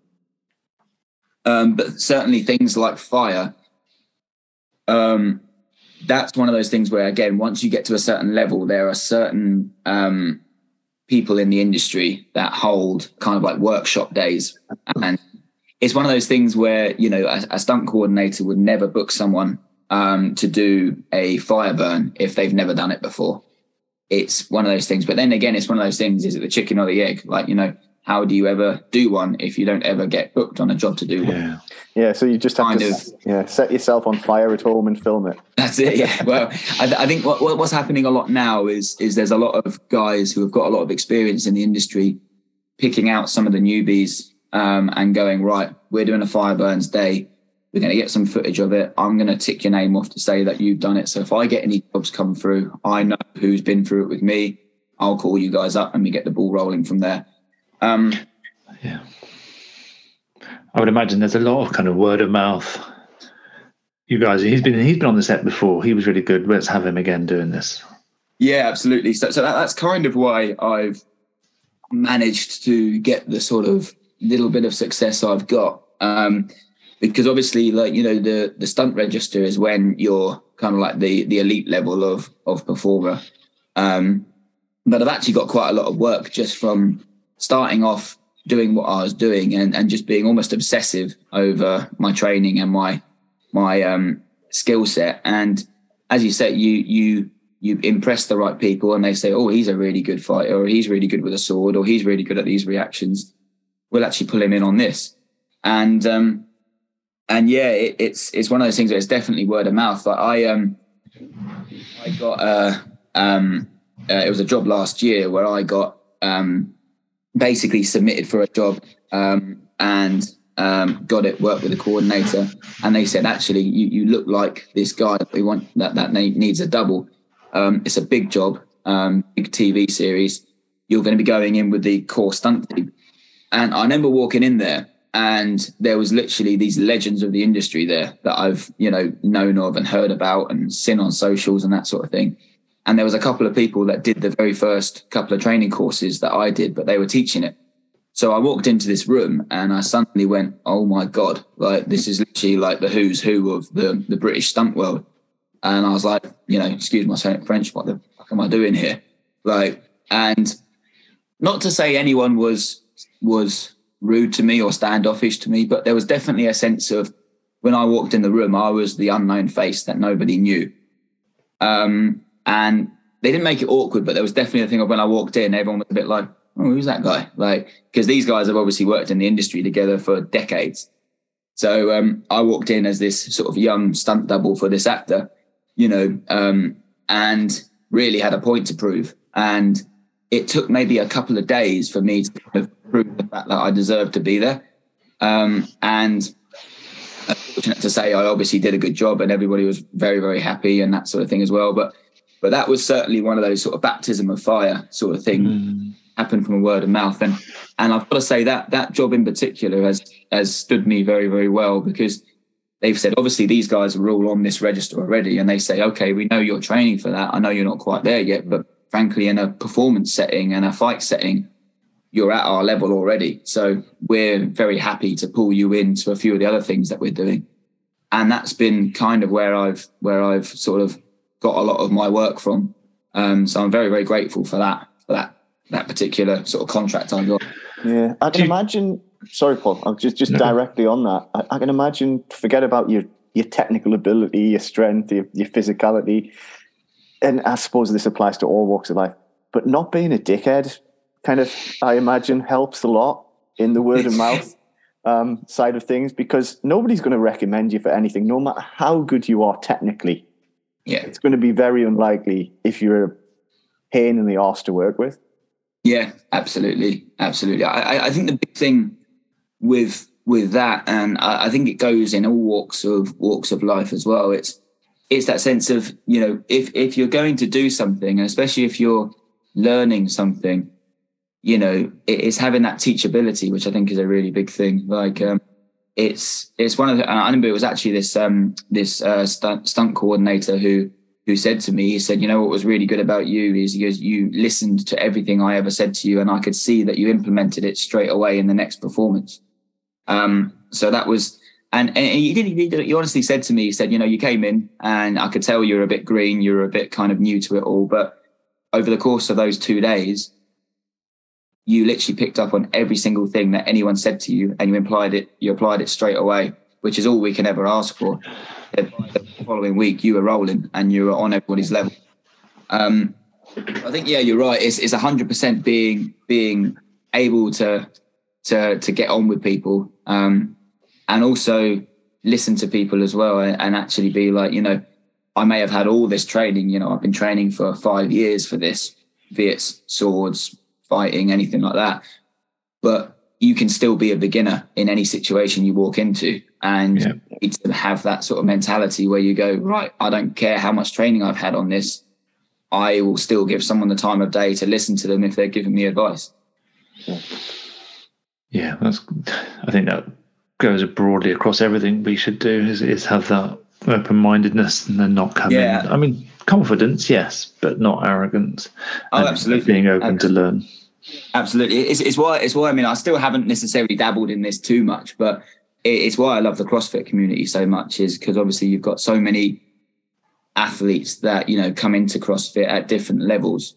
Um, but certainly things like fire. Um, that's one of those things where again, once you get to a certain level, there are certain um, people in the industry that hold kind of like workshop days, and it's one of those things where you know a, a stunt coordinator would never book someone um, to do a fire burn if they've never done it before. It's one of those things. But then again, it's one of those things: is it the chicken or the egg? Like you know, how do you ever do one if you don't ever get booked on a job to do one? Yeah. Yeah, so you just have Kind to of. yeah set yourself on fire at home and film it. That's it. Yeah. (laughs) Well, I, I think what, what- what's happening a lot now is is there's a lot of guys who have got a lot of experience in the industry, picking out some of the newbies um, and going right. We're doing a fire burns day. We're going to get some footage of it. I'm going to tick your name off to say that you've done it. So if I get any jobs come through, I know who's been through it with me. I'll call you guys up and we get the ball rolling from there. Um, Yeah. I would imagine there's a lot of kind of word of mouth. You guys, he's been he's been on the set before. He was really good. Let's have him again doing this. Yeah, absolutely. So, so that, that's kind of why I've managed to get the sort of little bit of success I've got. Um, because obviously, like you know, the the stunt register is when you're kind of like the the elite level of of performer. Um, but I've actually got quite a lot of work just from starting off doing what I was doing and, and just being almost obsessive over my training and my my um, skill set. And as you said, you you you impress the right people and they say, oh, he's a really good fighter, or he's really good with a sword, or he's really good at these reactions. We'll actually pull him in on this. And um, and yeah, it, it's it's one of those things it's definitely word of mouth. Like I um I got uh um uh, it was a job last year where I got um basically submitted for a job um and um got it worked with a coordinator and they said actually you you look like this guy that we want that that needs a double um it's a big job um big TV series you're going to be going in with the core stunt team and I remember walking in there and there was literally these legends of the industry there that I've, you know, known of and heard about and seen on socials and that sort of thing. And there was a couple of people that did the very first couple of training courses that I did, but they were teaching it. So I walked into this room and I suddenly went, "Oh my god! Like this is literally like the who's who of the the British stunt world." And I was like, you know, excuse my French, what the fuck am I doing here? Like, and not to say anyone was was rude to me or standoffish to me, but there was definitely a sense of when I walked in the room, I was the unknown face that nobody knew. Um, and they didn't make it awkward, but there was definitely a thing of when I walked in, everyone was a bit like, "Oh, who's that guy?" Like, because these guys have obviously worked in the industry together for decades. So um, I walked in as this sort of young stunt double for this actor, you know, um, and really had a point to prove. And it took maybe a couple of days for me to kind of prove the fact that I deserved to be there. Um, and uh, fortunate to say, I obviously did a good job, and everybody was very, very happy and that sort of thing as well. But but that was certainly one of those sort of baptism of fire sort of thing Mm. happened from a word of mouth and and I've got to say that that job in particular has has stood me very very well because they've said obviously these guys are all on this register already and they say okay we know you're training for that I know you're not quite there yet but frankly in a performance setting and a fight setting you're at our level already so we're very happy to pull you into a few of the other things that we're doing and that's been kind of where I've where I've sort of got a lot of my work from um, so I'm very very grateful for that for that that particular sort of contract I got. Yeah, I can you- imagine. Sorry, Paul. I'll just just No. directly on that. I, I can imagine. Forget about your your technical ability, your strength, your, your physicality, and I suppose this applies to all walks of life. But not being a dickhead, kind of, I imagine, helps a lot in the word of mouth um, side of things because nobody's going to recommend you for anything, no matter how good you are technically Yeah, it's going to be very unlikely if you're a pain in the arse to work with. Yeah, absolutely, absolutely. I, I think the big thing with with that, and I, I think it goes in all walks of walks of life as well. It's it's that sense of you know if if you're going to do something, and especially if you're learning something, you know, it's having that teachability, which I think is a really big thing. Like, um, it's it's one of the. I remember it was actually this um this uh, stunt, stunt coordinator who who said to me, he said, you know what was really good about you is you, you listened to everything I ever said to you, and I could see that you implemented it straight away in the next performance. Um, so that was, and, and he did, he he honestly said to me, he said, you know, you came in and I could tell you were a bit green, you were a bit kind of new to it all, but over the course of those two days, you literally picked up on every single thing that anyone said to you and you applied it, you applied it straight away, which is all we can ever ask for the following week you were rolling and you were on everybody's level. Um, I think yeah, you're right. It's it's hundred percent being being able to to to get on with people um, and also listen to people as well and, and actually be like you know I may have had all this training. You know, I've been training for five years for this, be it swords, fighting, anything like that. But you can still be a beginner in any situation you walk into and yeah. need to have that sort of mentality where you go right i don't care how much training i've had on this i will still give someone the time of day to listen to them if they're giving me advice yeah, that's i think that goes broadly across everything we should do is, is have that open-mindedness and then not come yeah. in i mean confidence yes but not arrogance oh absolutely being open absolutely. to learn Absolutely, it's, it's why it's why I mean I still haven't necessarily dabbled in this too much, but it's why I love the CrossFit community so much. Is because obviously you've got so many athletes that you know come into CrossFit at different levels.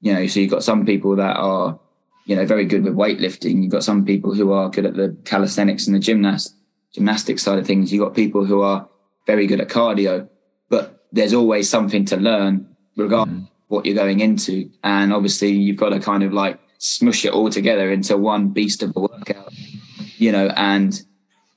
You know, so you've got some people that are you know very good with weightlifting. You've got some people who are good at the calisthenics and the gymnast gymnastics side of things. You've got people who are very good at cardio, there's always something to learn regardless mm. what you're going into. And obviously you've got to kind of like smush it all together into one beast of a workout, you know, and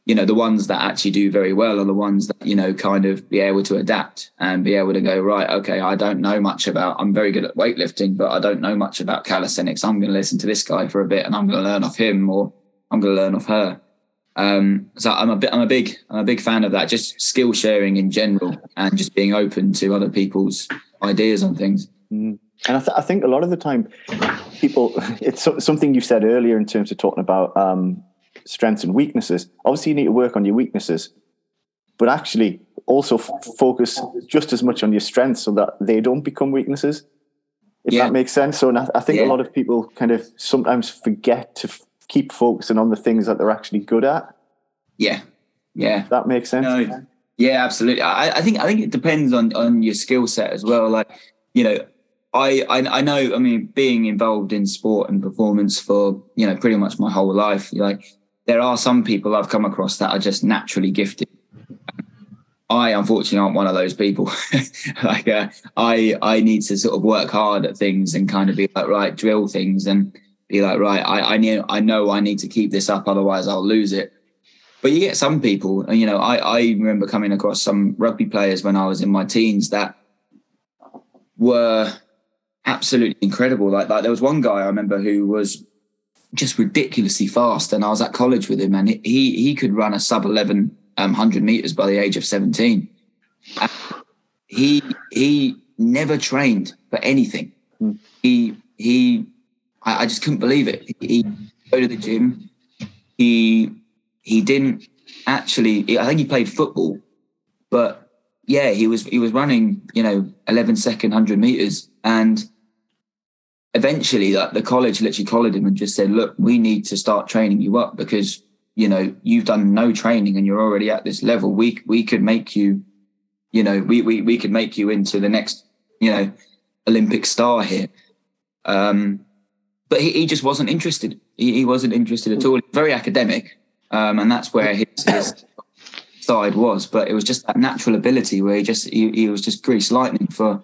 you know the ones that actually do very well are the ones that you know kind of be able to adapt and be able to go right okay i don't know much about i'm very good at weightlifting but i don't know much about calisthenics i'm going to listen to this guy for a bit and i'm going to learn off him or i'm going to learn off her um, so i'm a bit i'm a big i'm a big fan of that just skill sharing in general and just being open to other people's ideas on things mm. And I, th- I, think a lot of the time, people, (laughs) it's so, something you said earlier in terms of talking about um, strengths and weaknesses. Obviously, you need to work on your weaknesses, but actually also f- focus just as much on your strengths so that they don't become weaknesses. If yeah. that makes sense. So, I, I think yeah. a lot of people kind of sometimes forget to f- keep focusing on the things that they're actually good at. Yeah, yeah, that makes sense. No. Yeah, absolutely. I, I think I think it depends on on your skill set as well. Like you know, I, I, I know. I mean, being involved in sport and performance for you know pretty much my whole life, like there are some people I've come across that are just naturally gifted. I unfortunately aren't one of those people. (laughs) like uh, I I need to sort of work hard at things and kind of be like right, drill things and be like right. I I know I know I need to keep this up, otherwise I'll lose it. But you get some people, and you know, I I remember coming across some rugby players when I was in my teens that were absolutely incredible. Like, like there was one guy I remember who was just ridiculously fast, and I was at college with him, and he he could run a sub eleven um, hundred meters by the age of seventeen. And he he never trained for anything. Mm. He he, I, I, just couldn't believe it. He, go to the gym. He he didn't actually. I think he played football, but yeah, he was he was running you know 11 second hundred meters and eventually like the college literally collared him and just said, look, we need to start training you up because, you know, you've done no training and you're already at this level. We, we could make you, you know, we, we, we could make you into the next, you know, Olympic star here. Um, but he, he just wasn't interested. He, he wasn't interested at all. Very academic. Um, and that's where his, his side was, but it was just that natural ability where he just, he, he was just grease lightning for,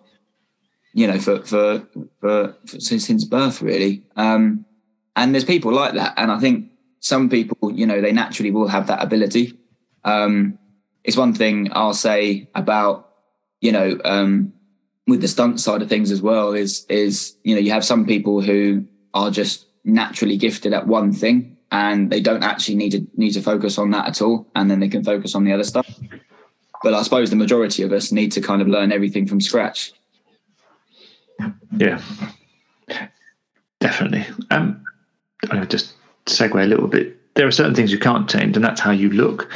you know, for for for, for since, since birth, really. Um, and there's people like that, and I think some people, you know, they naturally will have that ability. Um, it's one thing I'll say about, you know, um, with the stunt side of things as well is is you know you have some people who are just naturally gifted at one thing and they don't actually need to need to focus on that at all and then they can focus on the other stuff. But i suppose the majority of us need to kind of learn everything from scratch. Yeah. Definitely. Um i'll just segue a little bit. There are certain things you can't change and that's how you look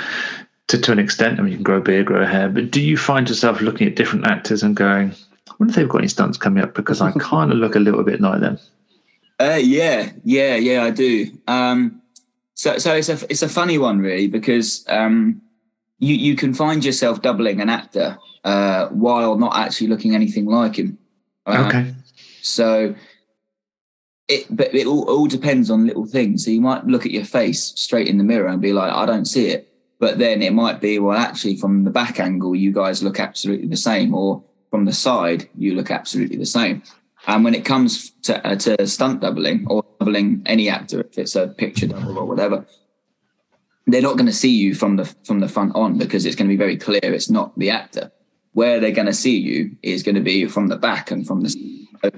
to, to an extent. I mean you can grow beard grow hair but do you find yourself looking at different actors and going I wonder if they've got any stunts coming up because I (laughs) kind of look a little bit like them. Uh, yeah, yeah, yeah, I do. Um, so, so it's a it's a funny one really because um, you you can find yourself doubling an actor uh, while not actually looking anything like him. Um, okay. So it but it all, all depends on little things. So you might look at your face straight in the mirror and be like, I don't see it. But then it might be, well, actually, from the back angle, you guys look absolutely the same, or from the side, you look absolutely the same. And when it comes to, uh, to stunt doubling or doubling any actor, if it's a picture double or whatever, they're not going to see you from the from the front on because it's going to be very clear it's not the actor. Where they're going to see you is going to be from the back and from the. So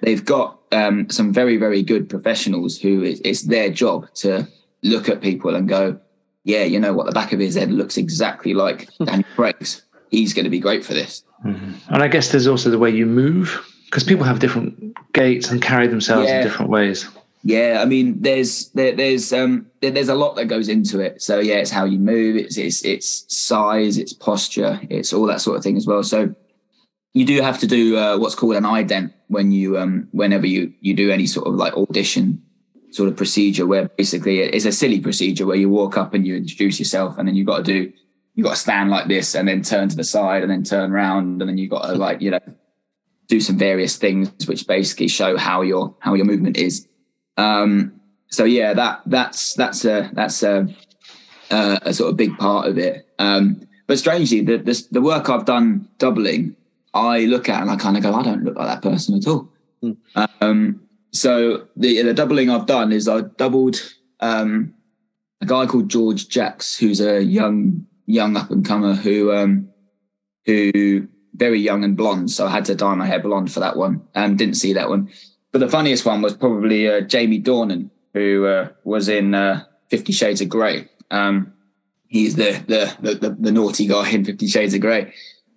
they've got um, some very very good professionals who it's their job to look at people and go, yeah, you know what, the back of his head looks exactly like Danny Craig's. He's going to be great for this. Mm-hmm. And I guess there's also the way you move because people have different gaits and carry themselves yeah. in different ways. Yeah, I mean, there's there, there's um there, there's a lot that goes into it. So yeah, it's how you move, it's it's it's size, it's posture, it's all that sort of thing as well. So you do have to do uh, what's called an ident when you um whenever you you do any sort of like audition sort of procedure where basically it's a silly procedure where you walk up and you introduce yourself and then you've got to do you've got to stand like this and then turn to the side and then turn around and then you've got to like you know do some various things which basically show how your how your movement is. Um so yeah that that's that's a that's a a, a sort of big part of it. Um but strangely the, the the work i've done doubling i look at and i kind of go i don't look like that person at all. Mm. um so the the doubling i've done is i doubled um a guy called george jacks who's a young young up and comer who um, who very young and blonde. So I had to dye my hair blonde for that one. Um, didn't see that one. But the funniest one was probably uh, Jamie Dornan, who uh, was in uh, Fifty Shades of Grey. Um, he's the, the, the the the naughty guy in Fifty Shades of Grey.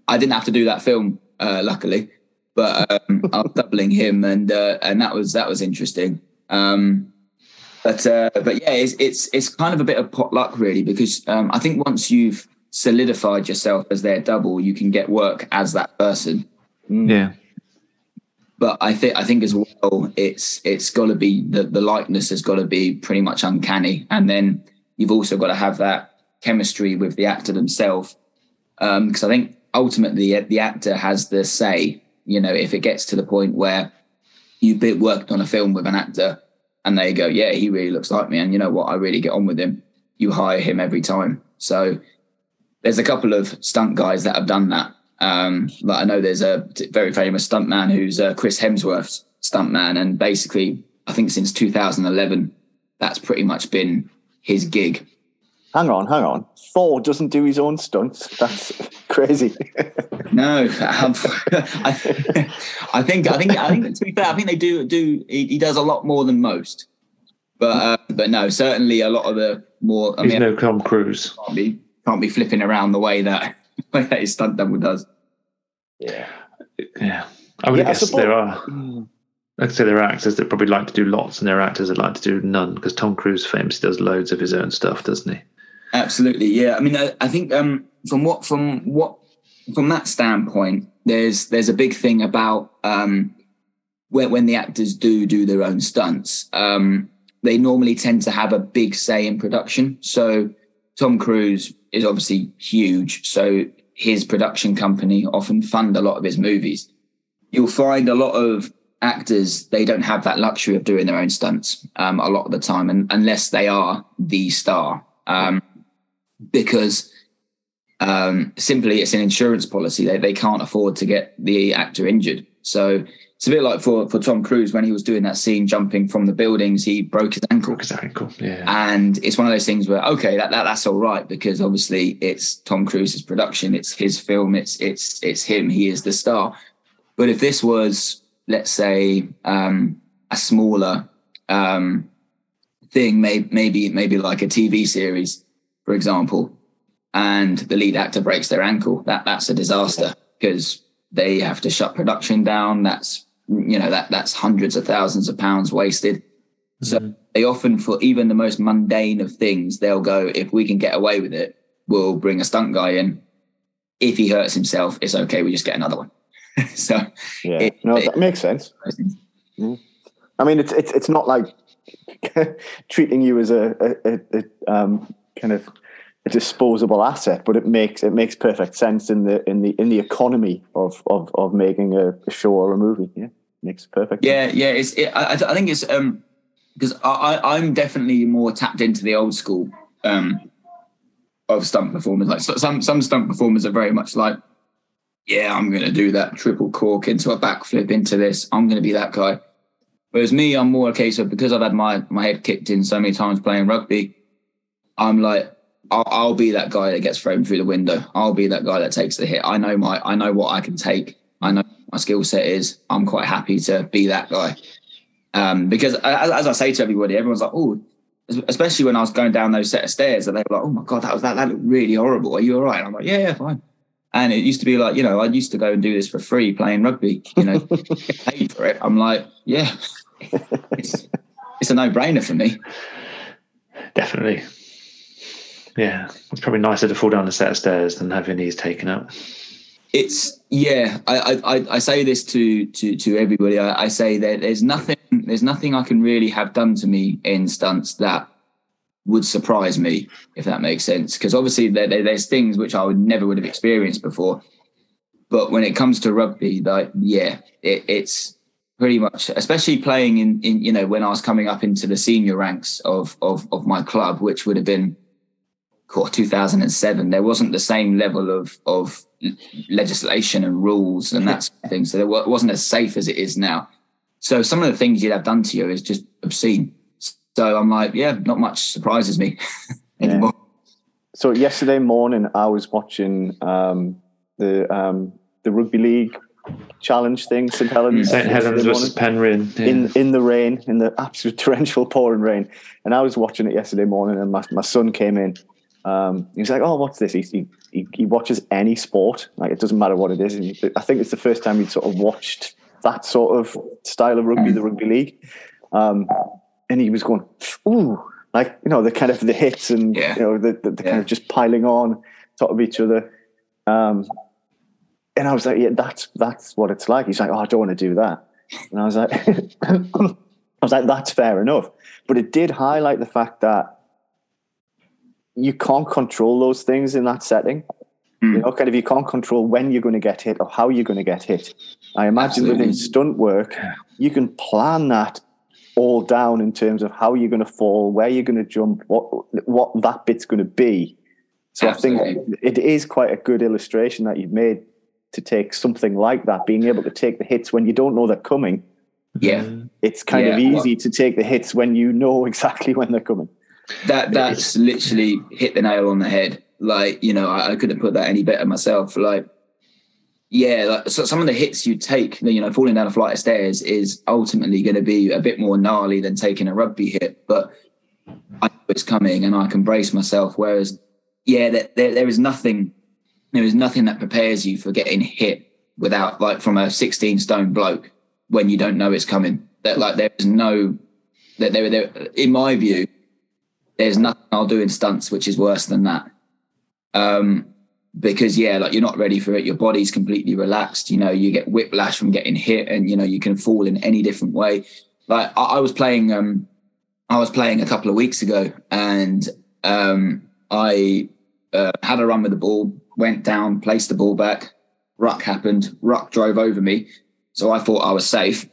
I didn't have to do that film, uh, luckily, but um, I was doubling him, and uh, and that was that was interesting. Um, but uh, but yeah, it's, it's it's kind of a bit of pot luck really because um, I think once you've solidified yourself as their double, you can get work as that person. Mm. Yeah. But I think I think as well, it's it's got to be the the likeness has got to be pretty much uncanny, and then you've also got to have that chemistry with the actor themselves. Because um, I think ultimately the actor has the say. You know, if it gets to the point where you've worked on a film with an actor and they go, yeah, he really looks like me. And you know what? I really get on with him. You hire him every time. So there's a couple of stunt guys that have done that. Um, like I know there's a very famous stuntman who's uh, Chris Hemsworth's stuntman. And basically, I think since 2011, that's pretty much been his gig. Hang on, hang on. Thor doesn't do his own stunts. That's crazy. (laughs) no, um, (laughs) I, I, think I think I think to be fair, I think they do do. He, he does a lot more than most, but uh, but no, certainly a lot of the more. I He's mean, no Tom Cruise. Can't be can't be flipping around the way that (laughs) way that his stunt double does. Yeah, yeah. I would yeah, guess there are. Hmm. Like I say, there are actors that probably like to do lots, and there are actors that like to do none. Because Tom Cruise famously does loads of his own stuff, doesn't he? Absolutely, yeah. I mean, I, I think um, from what from what from that standpoint, there's there's a big thing about um, when, when the actors do do their own stunts. Um, they normally tend to have a big say in production. So Tom Cruise is obviously huge, so his production company often fund a lot of his movies. You'll find a lot of actors they don't have that luxury of doing their own stunts um, a lot of the time, and unless they are the star. Um, because um, simply it's an insurance policy. They, they can't afford to get the actor injured. So it's a bit like for, for Tom Cruise when he was doing that scene jumping from the buildings, he broke his ankle. Broke his ankle, yeah. And it's one of those things where okay, that, that that's all right because obviously it's Tom Cruise's production, it's his film, it's it's it's him, he is the star. But if this was, let's say, um, a smaller um, thing, maybe maybe maybe like a TV series, for example, and the lead actor breaks their ankle, that that's a disaster because they have to shut production down. That's you know that that's hundreds of thousands of pounds wasted. So Mhm. they often, for even the most mundane of things, they'll go, if we can get away with it, we'll bring a stunt guy in. If he hurts himself, it's okay. We just get another one. (laughs) so Yeah, It- no, it- that makes sense. I mean, it's it's it's not like (laughs) treating you as a, a, a, um, kind of a disposable asset, but it makes it makes perfect sense in the in the in the economy of of of making a, a show or a movie. Yeah, makes perfect. sense. yeah, yeah. It's. It, I, I think it's um because I, I I'm definitely more tapped into the old school um of stunt performers. Like some some stunt performers are very much like, yeah, I'm going to do that triple cork into a backflip into this. I'm going to be that guy. Whereas me, I'm more a case of because I've had my my head kicked in so many times playing rugby. I'm like, I'll, I'll be that guy that gets thrown through the window. I'll be that guy that takes the hit. I know my I know what I can take. I know my skill set is. I'm quite happy to be that guy. Um, because as, as I say to everybody, everyone's like, oh, especially when I was going down those set of stairs, and they were like, oh my god, that was that that looked really horrible. Are you all right? And I'm like, yeah, yeah, fine. And it used to be like, you know, I used to go and do this for free playing rugby, you know, (laughs) paid for it. I'm like, yeah, it's, it's a no brainer for me. Definitely. Yeah, it's probably nicer to fall down a set of stairs than have your knees taken out. It's yeah I, I i say this to to to everybody. I, I say that there's nothing there's nothing i can really have done to me in stunts that would surprise me if that makes sense. Because obviously there, there- there's things which i would never would have experienced before. But when it comes to rugby like yeah it, it's pretty much especially playing in in you know when i was coming up into the senior ranks of of of my club which would have been God, 2007 there wasn't the same level of of legislation and rules and that sort of thing. So there it wasn't as safe as it is now. So some of the things you'd have done to you is just obscene. So I'm like, yeah, not much surprises me (laughs) anymore. So yesterday morning, I was watching um, the um, the rugby league challenge thing, St Helens. St Helens yesterday versus Penrith. Yeah. in in the rain, in the absolute (laughs) torrential pouring rain. And I was watching it yesterday morning, and my, my son came in. Um, he was like, "Oh, what's this?" He, he he he watches any sport, like it doesn't matter what it is. And I think it's the first time he'd sort of watched that sort of style of rugby, the rugby league. Um, and he was going, "Ooh!" Like you know, the kind of the hits and Yeah. you know the the, the kind of just piling on top of each other. Um, and I was like, "Yeah, that's that's what it's like." He's like, "Oh, I don't want to do that." And I was like, (laughs) I was like, that's fair enough. But it did highlight the fact that you can't control those things in that setting. Mm. You know, kind of you can't control when you're going to get hit or how you're going to get hit. I imagine within Absolutely. stunt work, you can plan that all down in terms of how you're going to fall, where you're going to jump, what what that bit's going to be. So I think it is quite a good illustration that you've made to take something like that, being able to take the hits when you don't know they're coming. Yeah. It's kind of Yeah, well- easy to take the hits when you know (laughs) exactly when they're coming. That that's literally hit the nail on the head. Like, you know, I, I couldn't put that any better myself. Like, yeah, like so some of the hits you take, you know, falling down a flight of stairs is ultimately going to be a bit more gnarly than taking a rugby hit. But I know it's coming and I can brace myself. Whereas, yeah, there, there, there is nothing, there is nothing that prepares you for getting hit without like from a 16 stone bloke when you don't know it's coming. That like there is no that there, there in my view, there's nothing I'll do in stunts which is worse than that. Um, because yeah, like you're not ready for it. Your body's completely relaxed. You know, you get whiplash from getting hit, and you know you can fall in any different way. Like I, I was playing, um, I was playing a couple of weeks ago, and um, I uh, had a run with the ball, went down, placed the ball back. Ruck happened. Ruck drove over me, so I thought I was safe.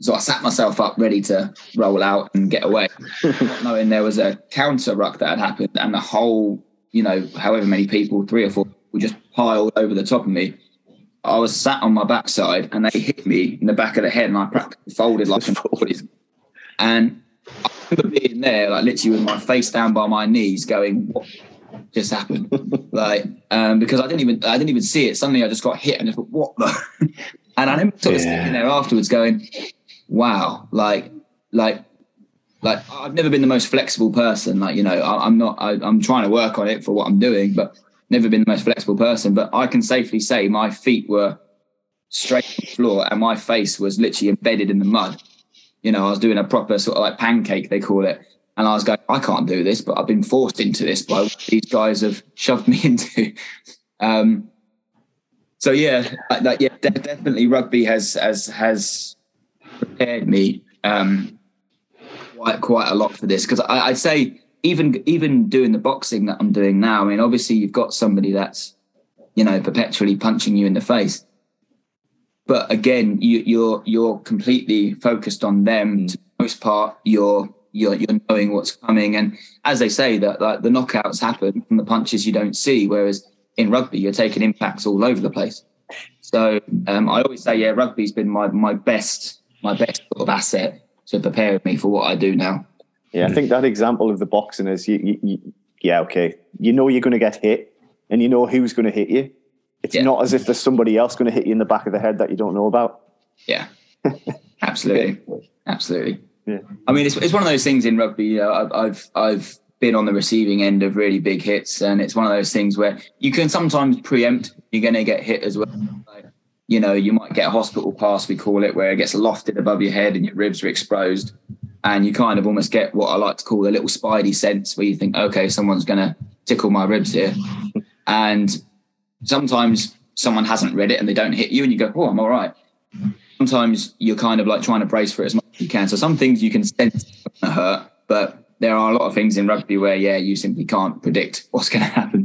So I sat myself up, ready to roll out and get away (laughs) not knowing there was a counter ruck that had happened and the whole, you know, however many people, three or four, were just piled over the top of me. I was sat on my backside and they hit me in the back of the head and I practically folded like (laughs) an folded. And I remember being there, like literally with my face down by my knees, going, "What just happened?" (laughs) like, um, because I didn't even I didn't even see it. Suddenly, I just got hit and just thought, "What the?" And I remember sort of yeah. sitting there afterwards going, wow, like, like, like I've never been the most flexible person. Like, you know, I, am not, I, I'm trying to work on it for what I'm doing, but never been the most flexible person. But I can safely say my feet were straight on the floor and my face was literally embedded in the mud. You know, I was doing a proper sort of like pancake, they call it. And I was going, I can't do this, but I've been forced into this by what these guys have shoved me (laughs) into. Um, so yeah, that, yeah, definitely rugby has has has prepared me um, quite quite a lot for this because I'd say even even doing the boxing that I'm doing now. I mean, obviously you've got somebody that's you know perpetually punching you in the face, but again, you, you're you're completely focused on them. Mm. To the most part, you're you're you're knowing what's coming, and as they say that like the knockouts happen from the punches you don't see, whereas in rugby, you're taking impacts all over the place. So um, I always say, yeah, rugby's been my my best my best sort of asset to prepare me for what I do now. Yeah, I think that example of the boxing is you, you, you yeah, okay. You know you're going to get hit, and you know who's going to hit you. It's yeah. not as if there's somebody else going to hit you in the back of the head that you don't know about. Yeah, (laughs) absolutely, absolutely. Yeah. I mean, it's, it's one of those things in rugby. You know, I've I've, I've been on the receiving end of really big hits, and it's one of those things where you can sometimes preempt you're going to get hit as well. You know, you might get a hospital pass, we call it, where it gets lofted above your head and your ribs are exposed, and you kind of almost get what I like to call a little spidey sense, where you think, okay, someone's going to tickle my ribs here, (laughs) and sometimes someone hasn't read it and they don't hit you, and you go, oh, I'm all right. Sometimes you're kind of like trying to brace for it as much as you can. So some things you can sense are hurt, but there are a lot of things in rugby where, yeah, you simply can't predict what's going (laughs) to happen.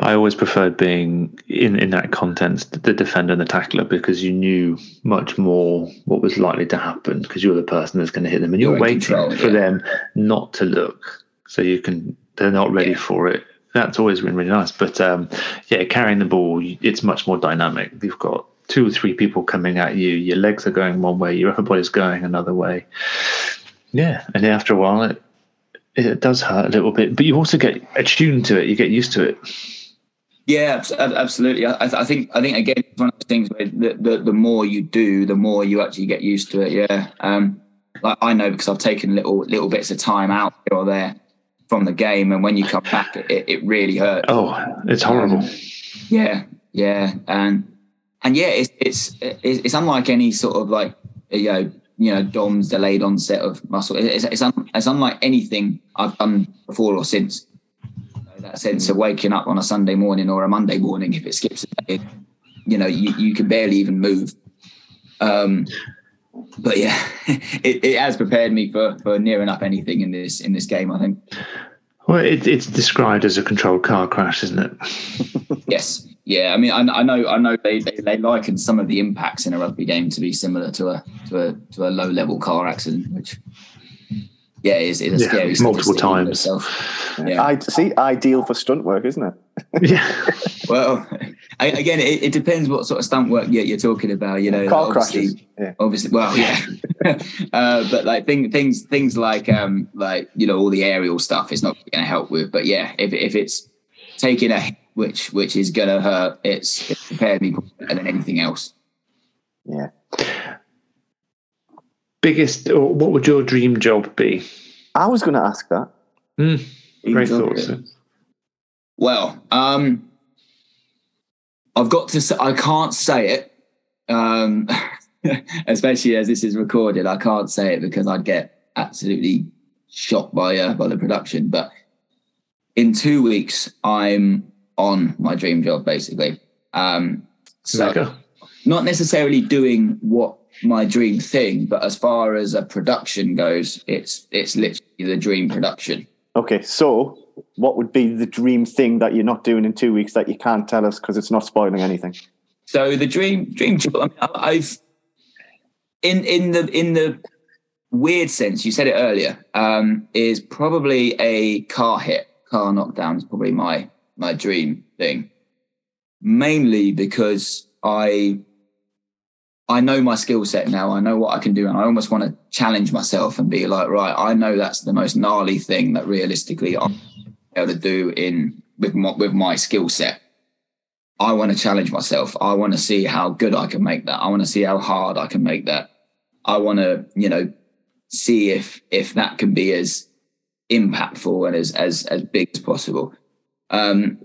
I always preferred being in, in that context, the defender and the tackler, because you knew much more what was likely to happen because you're the person that's going to hit them and you're, you're waiting control, for yeah. them not to look so you can, they're not ready yeah. for it. That's always been really nice. But um, yeah, carrying the ball, it's much more dynamic. You've got two or three people coming at you, your legs are going one way, your upper body's going another way. Yeah, and after a while, it, it does hurt a little bit, but you also get attuned to it. You get used to it. Yeah, absolutely. I, I think I think again, it's one of the things where the, the, the more you do, the more you actually get used to it. Yeah, um, like I know because I've taken little little bits of time out here or there from the game, and when you come back, it, it really hurts. Oh, it's horrible. Um, yeah, yeah, and and yeah, it's it's it's unlike any sort of like you know you know DOMS delayed onset of muscle. It's, it's, un, it's unlike anything I've done before or since. that sense of waking up on a Sunday morning or a Monday morning, if it skips a day, you know, you, you can barely even move. Um, but yeah, (laughs) it, it has prepared me for, for near enough anything in this in this game. I think. Well, it, it's described as a controlled car crash, isn't it? (laughs) yes, yeah, I mean, I, I know, I know they, they, they liken some of the impacts in a rugby game to be similar to a to a to a low level car accident, which yeah is, is a yeah, scary multiple times. Yeah, I see, ideal for stunt work, isn't it? (laughs) yeah. well, (laughs) I, again, it, it, depends what sort of stunt work you're, you're talking about. You know, car obviously, crashes. Yeah. Obviously, well, yeah. (laughs) uh, but like thing, things things like um like you know all the aerial stuff is not going to help with. But yeah, if if it's taking a which which is gonna hurt. It's, it's prepared me better than anything else. Yeah. Biggest, or what would your dream job be? I was going to ask that. Mm, great thoughts. Well, um, I've got to say, I can't say it, um, (laughs) especially as this is recorded. I can't say it because I'd get absolutely shocked by uh, by the production. But in two weeks, I'm on my dream job, basically. Um, so not necessarily doing what my dream thing, but as far as a production goes, it's it's literally the dream production. Okay, so what would be the dream thing that you're not doing in two weeks that you can't tell us because it's not spoiling anything? So the dream dream job. I mean, I've in in the in the weird sense you said it earlier um, is probably a car hit, car knockdown is probably my my dream thing, mainly because I I know my skill set now. I know what I can do, and I almost want to challenge myself and be like, right, I know that's the most gnarly thing that realistically I'm able to do in with my, with my skill set. I want to challenge myself. I want to see how good I can make that. I want to see how hard I can make that. I want to, you know, see if if that can be as impactful and as as as big as possible. Um,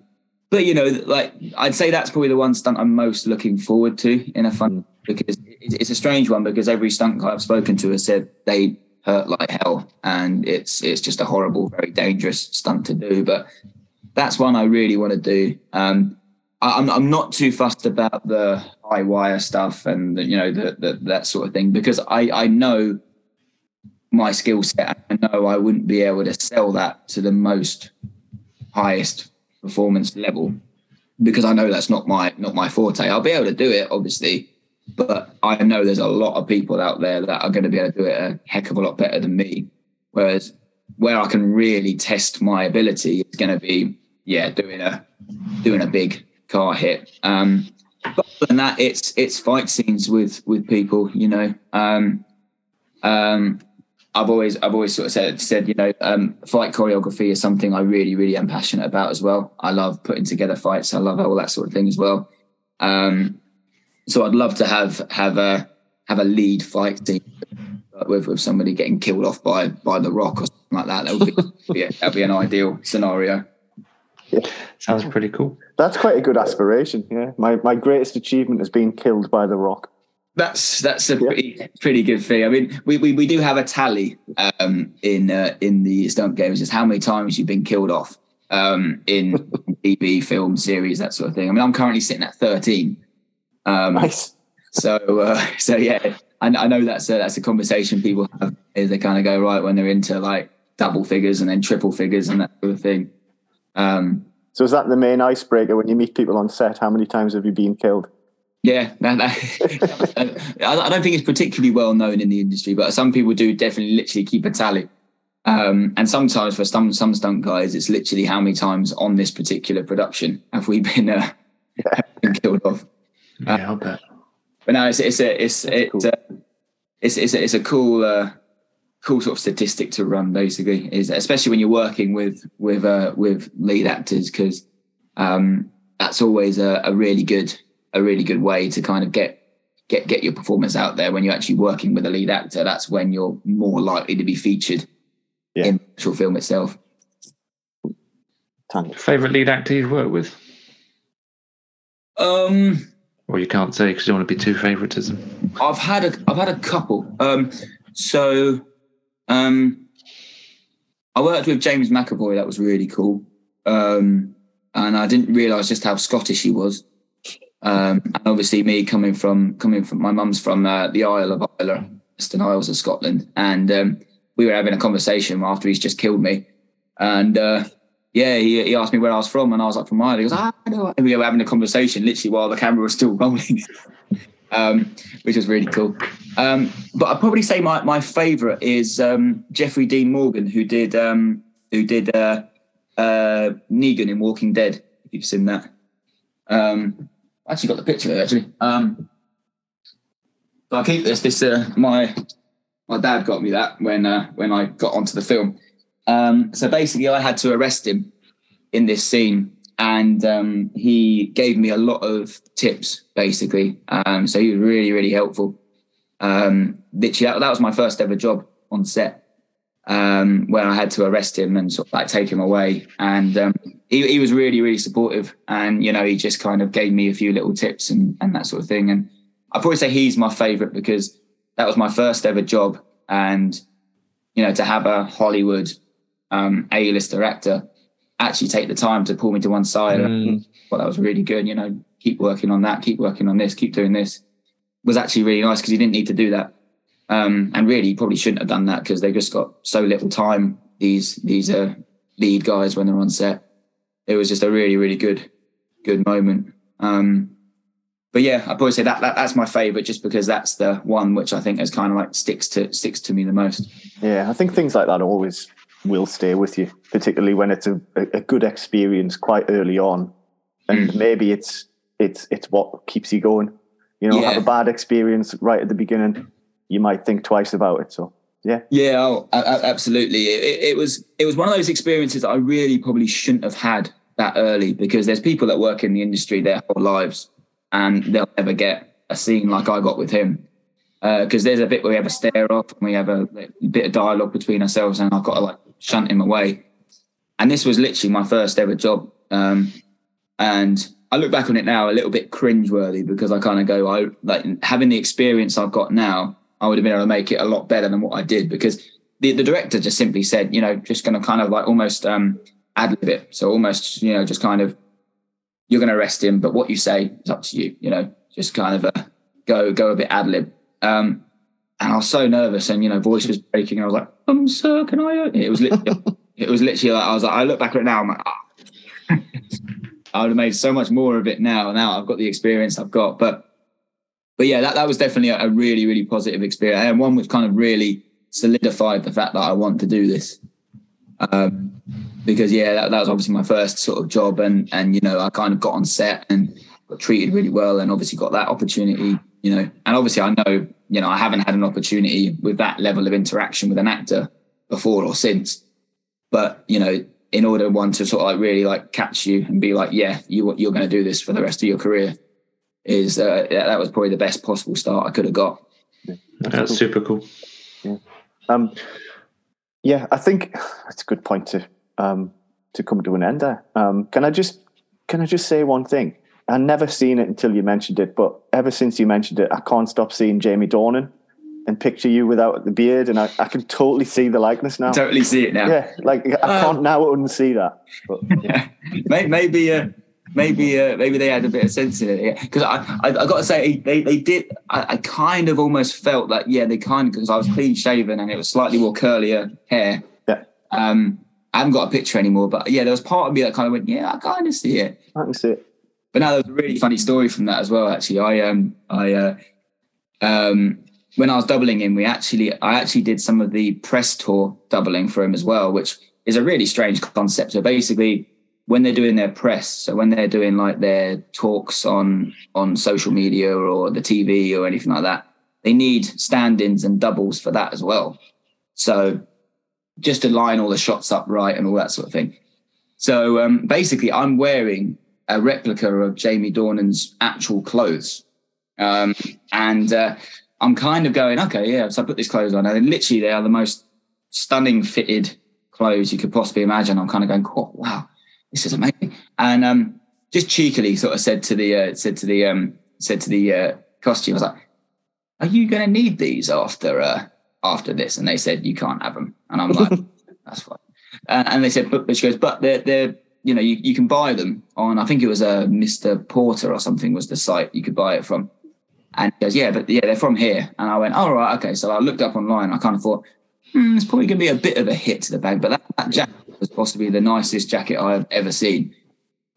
but you know, like I'd say that's probably the one stunt I'm most looking forward to in a fun because it's a strange one because every stunt guy I've spoken to has said they hurt like hell and it's it's just a horrible, very dangerous stunt to do. But that's one I really want to do. Um, I, I'm I'm not too fussed about the high wire stuff and the, you know the, the that sort of thing because I I know my skill set. I know I wouldn't be able to sell that to the most highest performance level because I know that's not my not my forte. I'll be able to do it, obviously, but I know there's a lot of people out there that are going to be able to do it a heck of a lot better than me. Whereas where I can really test my ability is going to be yeah doing a doing a big car hit. Um, but other than that, it's it's fight scenes with with people, you know. Um, um, I've always I've always sort of said said you know um, fight choreography is something I really really am passionate about as well. I love putting together fights. I love all that sort of thing as well. Um, so I'd love to have have a have a lead fight scene with with somebody getting killed off by by the Rock or something like that. That would be (laughs) yeah, that'd be an ideal scenario. Yeah. Sounds pretty cool. That's quite a good aspiration. Yeah, my my greatest achievement has been killed by the Rock. That's that's a pretty yeah. pretty good thing. I mean, we, we, we do have a tally um, in uh, in the stunt games, just how many times you've been killed off um, in (laughs) TV, film, series, that sort of thing. I mean, I'm currently sitting at 13. Um, nice. So uh, (laughs) so yeah, I, I know that's a, that's a conversation people have. Is they kind of go right when they're into like double figures and then triple figures and that sort of thing. Um, so is that the main icebreaker when you meet people on set? How many times have you been killed? Yeah, (laughs) that, that, I don't think it's particularly well known in the industry, but some people do definitely literally keep a tally. Um, and sometimes for some some stunt guys, it's literally how many times on this particular production have we been, uh, yeah. (laughs) been killed off. Yeah, I'll bet. But no, it's it's a it's it's cool. uh, it's it's a, it's a cool uh, cool sort of statistic to run. Basically, is especially when you're working with with uh, with lead actors because um, that's always a, a really good a really good way to kind of get get get your performance out there when you're actually working with a lead actor. That's when you're more likely to be featured yeah. in the actual film itself. Favorite lead actor you've worked with? Um, or you can't say because you want to be too favoritism. I've had a I've had a couple. Um, so um, I worked with James McAvoy. That was really cool. Um, and I didn't realise just how Scottish he was. Um, and obviously, me coming from coming from my mum's from uh, the Isle of Islay, Western Isles of Scotland, and um, we were having a conversation after he's just killed me, and uh, yeah, he, he asked me where I was from, and I was like from Ireland. He goes, ah, know. And we were having a conversation literally while the camera was still (laughs) rolling, um, which was really cool. Um, but I'd probably say my my favourite is um, Jeffrey Dean Morgan, who did um, who did uh, uh, Negan in Walking Dead. If you've seen that. Um, I actually got the picture actually. Um, so I keep this. This uh, my my dad got me that when uh, when I got onto the film. Um, so basically, I had to arrest him in this scene, and um, he gave me a lot of tips. Basically, um, so he was really really helpful. Um, literally, that, was my first ever job on set um, where I had to arrest him and sort of like take him away. And um, he, he was really, really supportive. And, you know, he just kind of gave me a few little tips and, and that sort of thing. And I'd probably say he's my favorite because that was my first ever job. And, you know, to have a Hollywood um, A-list director actually take the time to pull me to one side. Mm. Well, that was really good. You know, keep working on that, keep working on this, keep doing this. Was actually really nice because he didn't need to do that. Um, and really, probably shouldn't have done that because they just got so little time. These these uh, lead guys when they're on set, it was just a really really good good moment. Um, but yeah, I'd probably say that, that that's my favourite, just because that's the one which I think has kind of like sticks to sticks to me the most. Yeah, I think things like that always will stay with you, particularly when it's a, a good experience quite early on, and mm. maybe it's it's it's what keeps you going. You know, yeah. have a bad experience right at the beginning, you might think twice about it. So yeah, yeah, oh, absolutely. It, it, was it was one of those experiences that I really probably shouldn't have had that early because there's people that work in the industry their whole lives and they'll never get a scene like I got with him. Because uh, there's a bit where we have a stare off and we have a, a bit of dialogue between ourselves, and I've got to like shunt him away. And this was literally my first ever job. Um, and I look back on it now a little bit cringeworthy because I kind of go, I like having the experience I've got now, I would have been able to make it a lot better than what I did because the, the director just simply said, you know, just going to kind of like almost um, ad lib it. So almost, you know, just kind of, you're going to arrest him, but what you say is up to you, you know, just kind of uh, go, go a bit ad lib. Um, and I was so nervous and, you know, voice was breaking. I was like, um, sir, can I? It was literally, it was literally like, I was like, I look back at it now, I'm like, oh. (laughs) I would have made so much more of it now. Now I've got the experience I've got, but, but yeah, that, that was definitely a, a really, really positive experience and one which kind of really solidified the fact that I want to do this. Um, because yeah, that, that, was obviously my first sort of job, and and you know I kind of got on set and got treated really well, and obviously got that opportunity, you know, and obviously I know you know I haven't had an opportunity with that level of interaction with an actor before or since, but you know, in order one to sort of like really like catch you and be like, yeah, you you're going to do this for the rest of your career, is uh, that was probably the best possible start I could have got. That's cool. super cool. Yeah. Um, yeah, I think that's a good point to um, to come to an end there. Um, can I just can I just say one thing? I never seen it until you mentioned it, but ever since you mentioned it, I can't stop seeing Jamie Dornan and picture you without the beard, and I, I can totally see the likeness now. Totally see it now. Yeah, like I uh, can't now unsee that. But, yeah. (laughs) maybe uh, maybe uh, maybe they had a bit of sense in it because I, I, I got to say they they did I, I, kind of almost felt like yeah they kind of because I was clean shaven and it was slightly more curlier hair yeah um I haven't got a picture anymore but yeah there was part of me that kind of went yeah I kind of see it I can see it but now there's a really funny story from that as well actually I um I uh, um when I was doubling him we actually I actually did some of the press tour doubling for him as well which is a really strange concept so basically when they're doing their press, so when they're doing like their talks on on social media or the TV or anything like that, they need stand-ins and doubles for that as well. So just to line all the shots up right and all that sort of thing. So um, basically, I'm wearing a replica of Jamie Dornan's actual clothes, um, and uh, I'm kind of going, okay, yeah. So I put these clothes on, and literally they are the most stunning fitted clothes you could possibly imagine. I'm kind of going, oh, wow this is amazing. And um, just cheekily sort of said to the uh, said to the um, said to the uh, costume, I was like, "Are you going to need these after uh, after this?" And they said, "You can't have them." And I'm like, (laughs) "That's fine." Uh, and they said, "But," she goes, "But they're they're you know you, you can buy them on I think it was a uh, Mr. Porter or something was the site you could buy it from." And he goes, "Yeah, but yeah, they're from here." And I went, "All oh, right, okay." So I looked up online. I kind of thought, hmm, "It's probably going to be a bit of a hit to the bag," but that, that jacket was possibly the nicest jacket I've ever seen.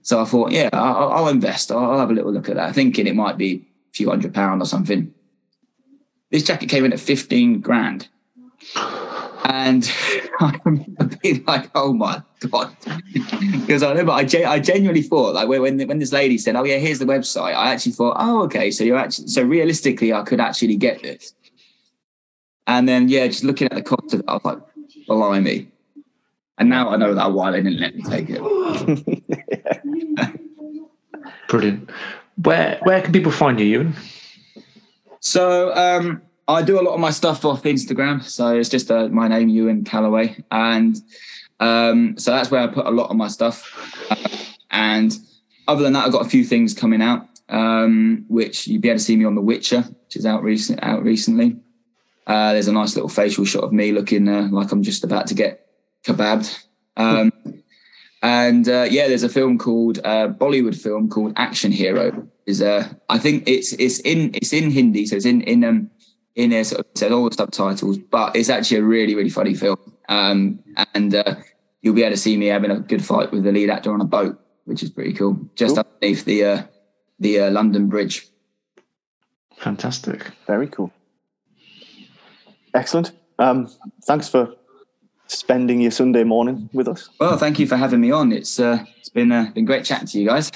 So I thought, yeah, I'll, I'll invest. I'll, I'll, have a little look at that, thinking it might be a few hundred pound or something. This jacket came in at 15 grand. And (laughs) I remember being like, oh my God. because I remember I, I genuinely thought, like, when, when this lady said, oh, yeah, here's the website, I actually thought, oh, okay. So you're actually, so realistically, I could actually get this. And then, yeah, just looking at the cost of it, I was like, blimey. And now I know that why they didn't let me take it. (laughs) Brilliant. Where where can people find you, Ewan? So um, I do a lot of my stuff off Instagram. So it's just uh, my name, Ewan Calloway, and um, so that's where I put a lot of my stuff. Uh, and other than that, I've got a few things coming out, um, which you'd be able to see me on The Witcher, which is out recent out recently. Uh, there's a nice little facial shot of me looking uh, like I'm just about to get kebabbed. Um, and uh, yeah, there's a film called uh, Bollywood film called Action Hero. Is I think it's it's in it's in Hindi, so it's in in um in a sort of said all the subtitles, but it's actually a really really funny film. Um, and uh, you'll be able to see me having a good fight with the lead actor on a boat, which is pretty cool, just cool. underneath the uh, the uh, London Bridge. Fantastic. Very cool. Excellent. Um, thanks for spending your Sunday morning with us. Well, thank you for having me on. It's uh, it's been uh, been great chatting to you guys.